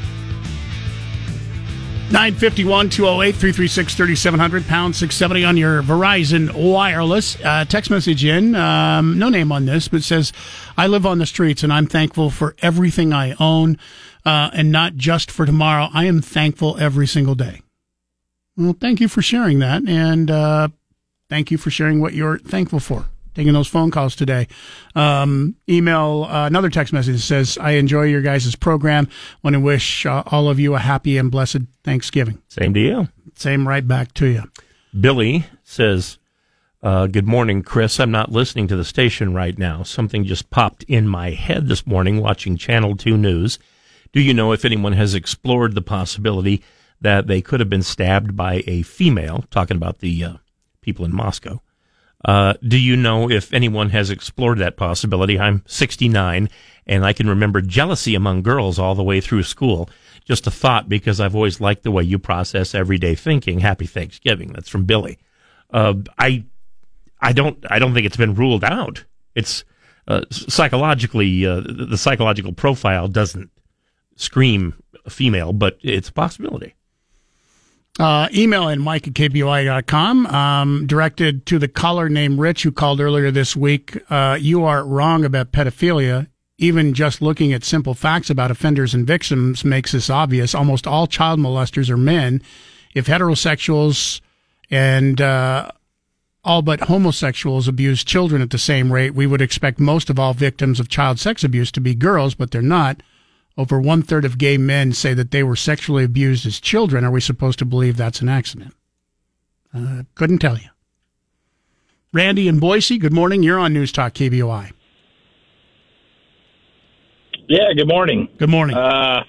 951 208 336 3700 pound 670 on your Verizon wireless. Uh, text message in, um, no name on this, but says, I live on the streets and I'm thankful for everything I own uh, and not just for tomorrow. I am thankful every single day. Well, thank you for sharing that. And uh, thank you for sharing what you're thankful for. Taking those phone calls today. Um, email uh, another text message that says, I enjoy your guys' program. Want to wish uh, all of you a happy and blessed Thanksgiving. Same to you. Same right back to you. Billy says, uh, Good morning, Chris. I'm not listening to the station right now. Something just popped in my head this morning watching Channel 2 News. Do you know if anyone has explored the possibility that they could have been stabbed by a female? Talking about the uh, people in Moscow. Uh, do you know if anyone has explored that possibility? I'm 69 and I can remember jealousy among girls all the way through school. Just a thought because I've always liked the way you process everyday thinking. Happy Thanksgiving. That's from Billy. Uh, I, I don't, I don't think it's been ruled out. It's, uh, psychologically, uh, the psychological profile doesn't scream female, but it's a possibility. Uh, email in mike at kboi.com, um, directed to the caller named Rich who called earlier this week. Uh, you are wrong about pedophilia. Even just looking at simple facts about offenders and victims makes this obvious. Almost all child molesters are men. If heterosexuals and uh, all but homosexuals abuse children at the same rate, we would expect most of all victims of child sex abuse to be girls, but they're not. Over one third of gay men say that they were sexually abused as children. Are we supposed to believe that's an accident? Uh, couldn't tell you. Randy in Boise, good morning. You're on News Talk KBOI. Yeah, good morning. Good morning. Uh,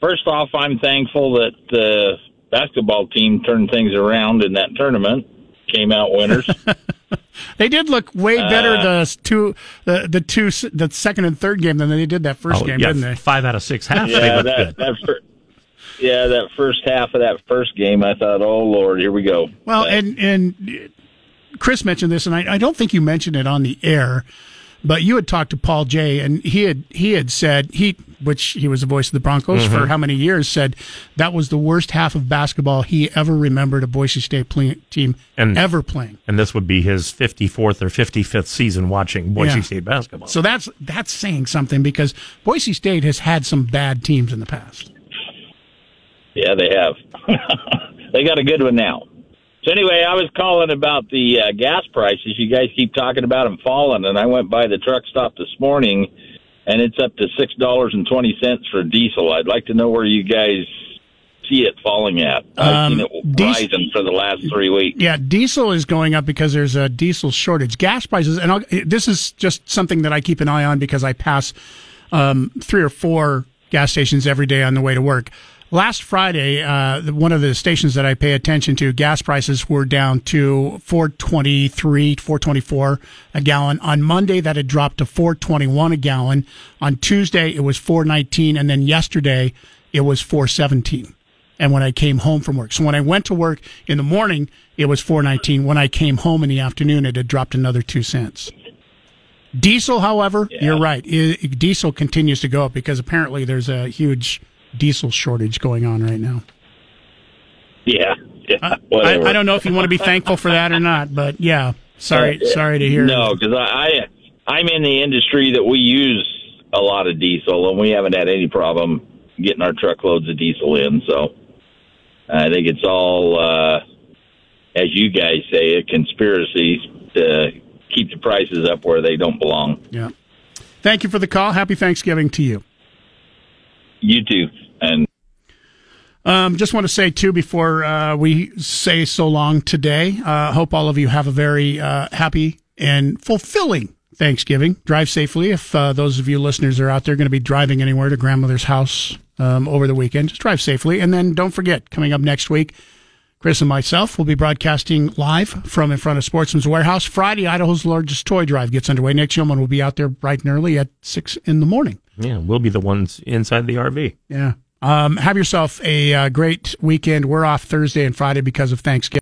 first off, I'm thankful that the basketball team turned things around in that tournament, came out winners. They did look way better Uh, the two the the two the second and third game than they did that first Oh, game, yeah, didn't they? Five out of six halves. they yeah, looked that, good. that fir- yeah, that first half of that first game, I thought, oh Lord, here we go. Well, and and Chris mentioned this, and I, I don't think you mentioned it on the air, but you had talked to Paul Jay, and he had he had said he, which he was the voice of the Broncos for Mhm. how many years, said that was the worst half of basketball he ever remembered a Boise State play, team And- ever playing. And this would be his 54th or 55th season watching Boise Yeah. State basketball. So that's that's saying something because Boise State has had some bad teams in the past. Yeah, they have. they got a good one now. So anyway, I was calling about the uh, gas prices. You guys keep talking about them falling, and I went by the truck stop this morning, and it's up to six dollars and twenty cents for diesel. I'd like to know where you guys see it falling at. I've Um, seen it diesel- rising for the last three weeks. Yeah, diesel is going up because there's a diesel shortage. Gas prices, and I'll, this is just something that I keep an eye on because I pass um, three or four gas stations every day on the way to work. Last Friday, uh, one of the stations that I pay attention to, gas prices were down to 423, 424 a gallon. On Monday, that had dropped to 421 a gallon. On Tuesday, it was 419, and then yesterday, it was 417 and when I came home from work. So when I went to work in the morning, it was 419. When I came home in the afternoon, it had dropped another 2 cents. Diesel, however, you're right. I diesel continues to go up because apparently there's a huge diesel shortage going on right now. Yeah, yeah. I. I don't know if you want to be thankful for that or not, but yeah, sorry, Uh, sorry to hear. No, because I, I I'm in the industry that we use a lot of diesel, and we haven't had any problem getting our truckloads of diesel in. So I think it's all, uh, as you guys say, a conspiracy to keep the prices up where they don't belong. Yeah. Thank you for the call. Happy Thanksgiving to you. You too, and um, just want to say too before uh, we say so long today. Uh, hope all of you have a very uh, happy and fulfilling Thanksgiving. Drive safely. If uh, those of you listeners are out there going to be driving anywhere to grandmother's house um, over the weekend, just drive safely. And then don't forget, coming up next week, Chris and myself will be broadcasting live from in front of Sportsman's Warehouse. Friday, Idaho's largest toy drive gets underway. Nick we'll be out there bright and early at six in the morning. Yeah, we'll be the ones inside the RV. Yeah, um, have yourself a uh, great weekend. We're off Thursday and Friday because of Thanksgiving.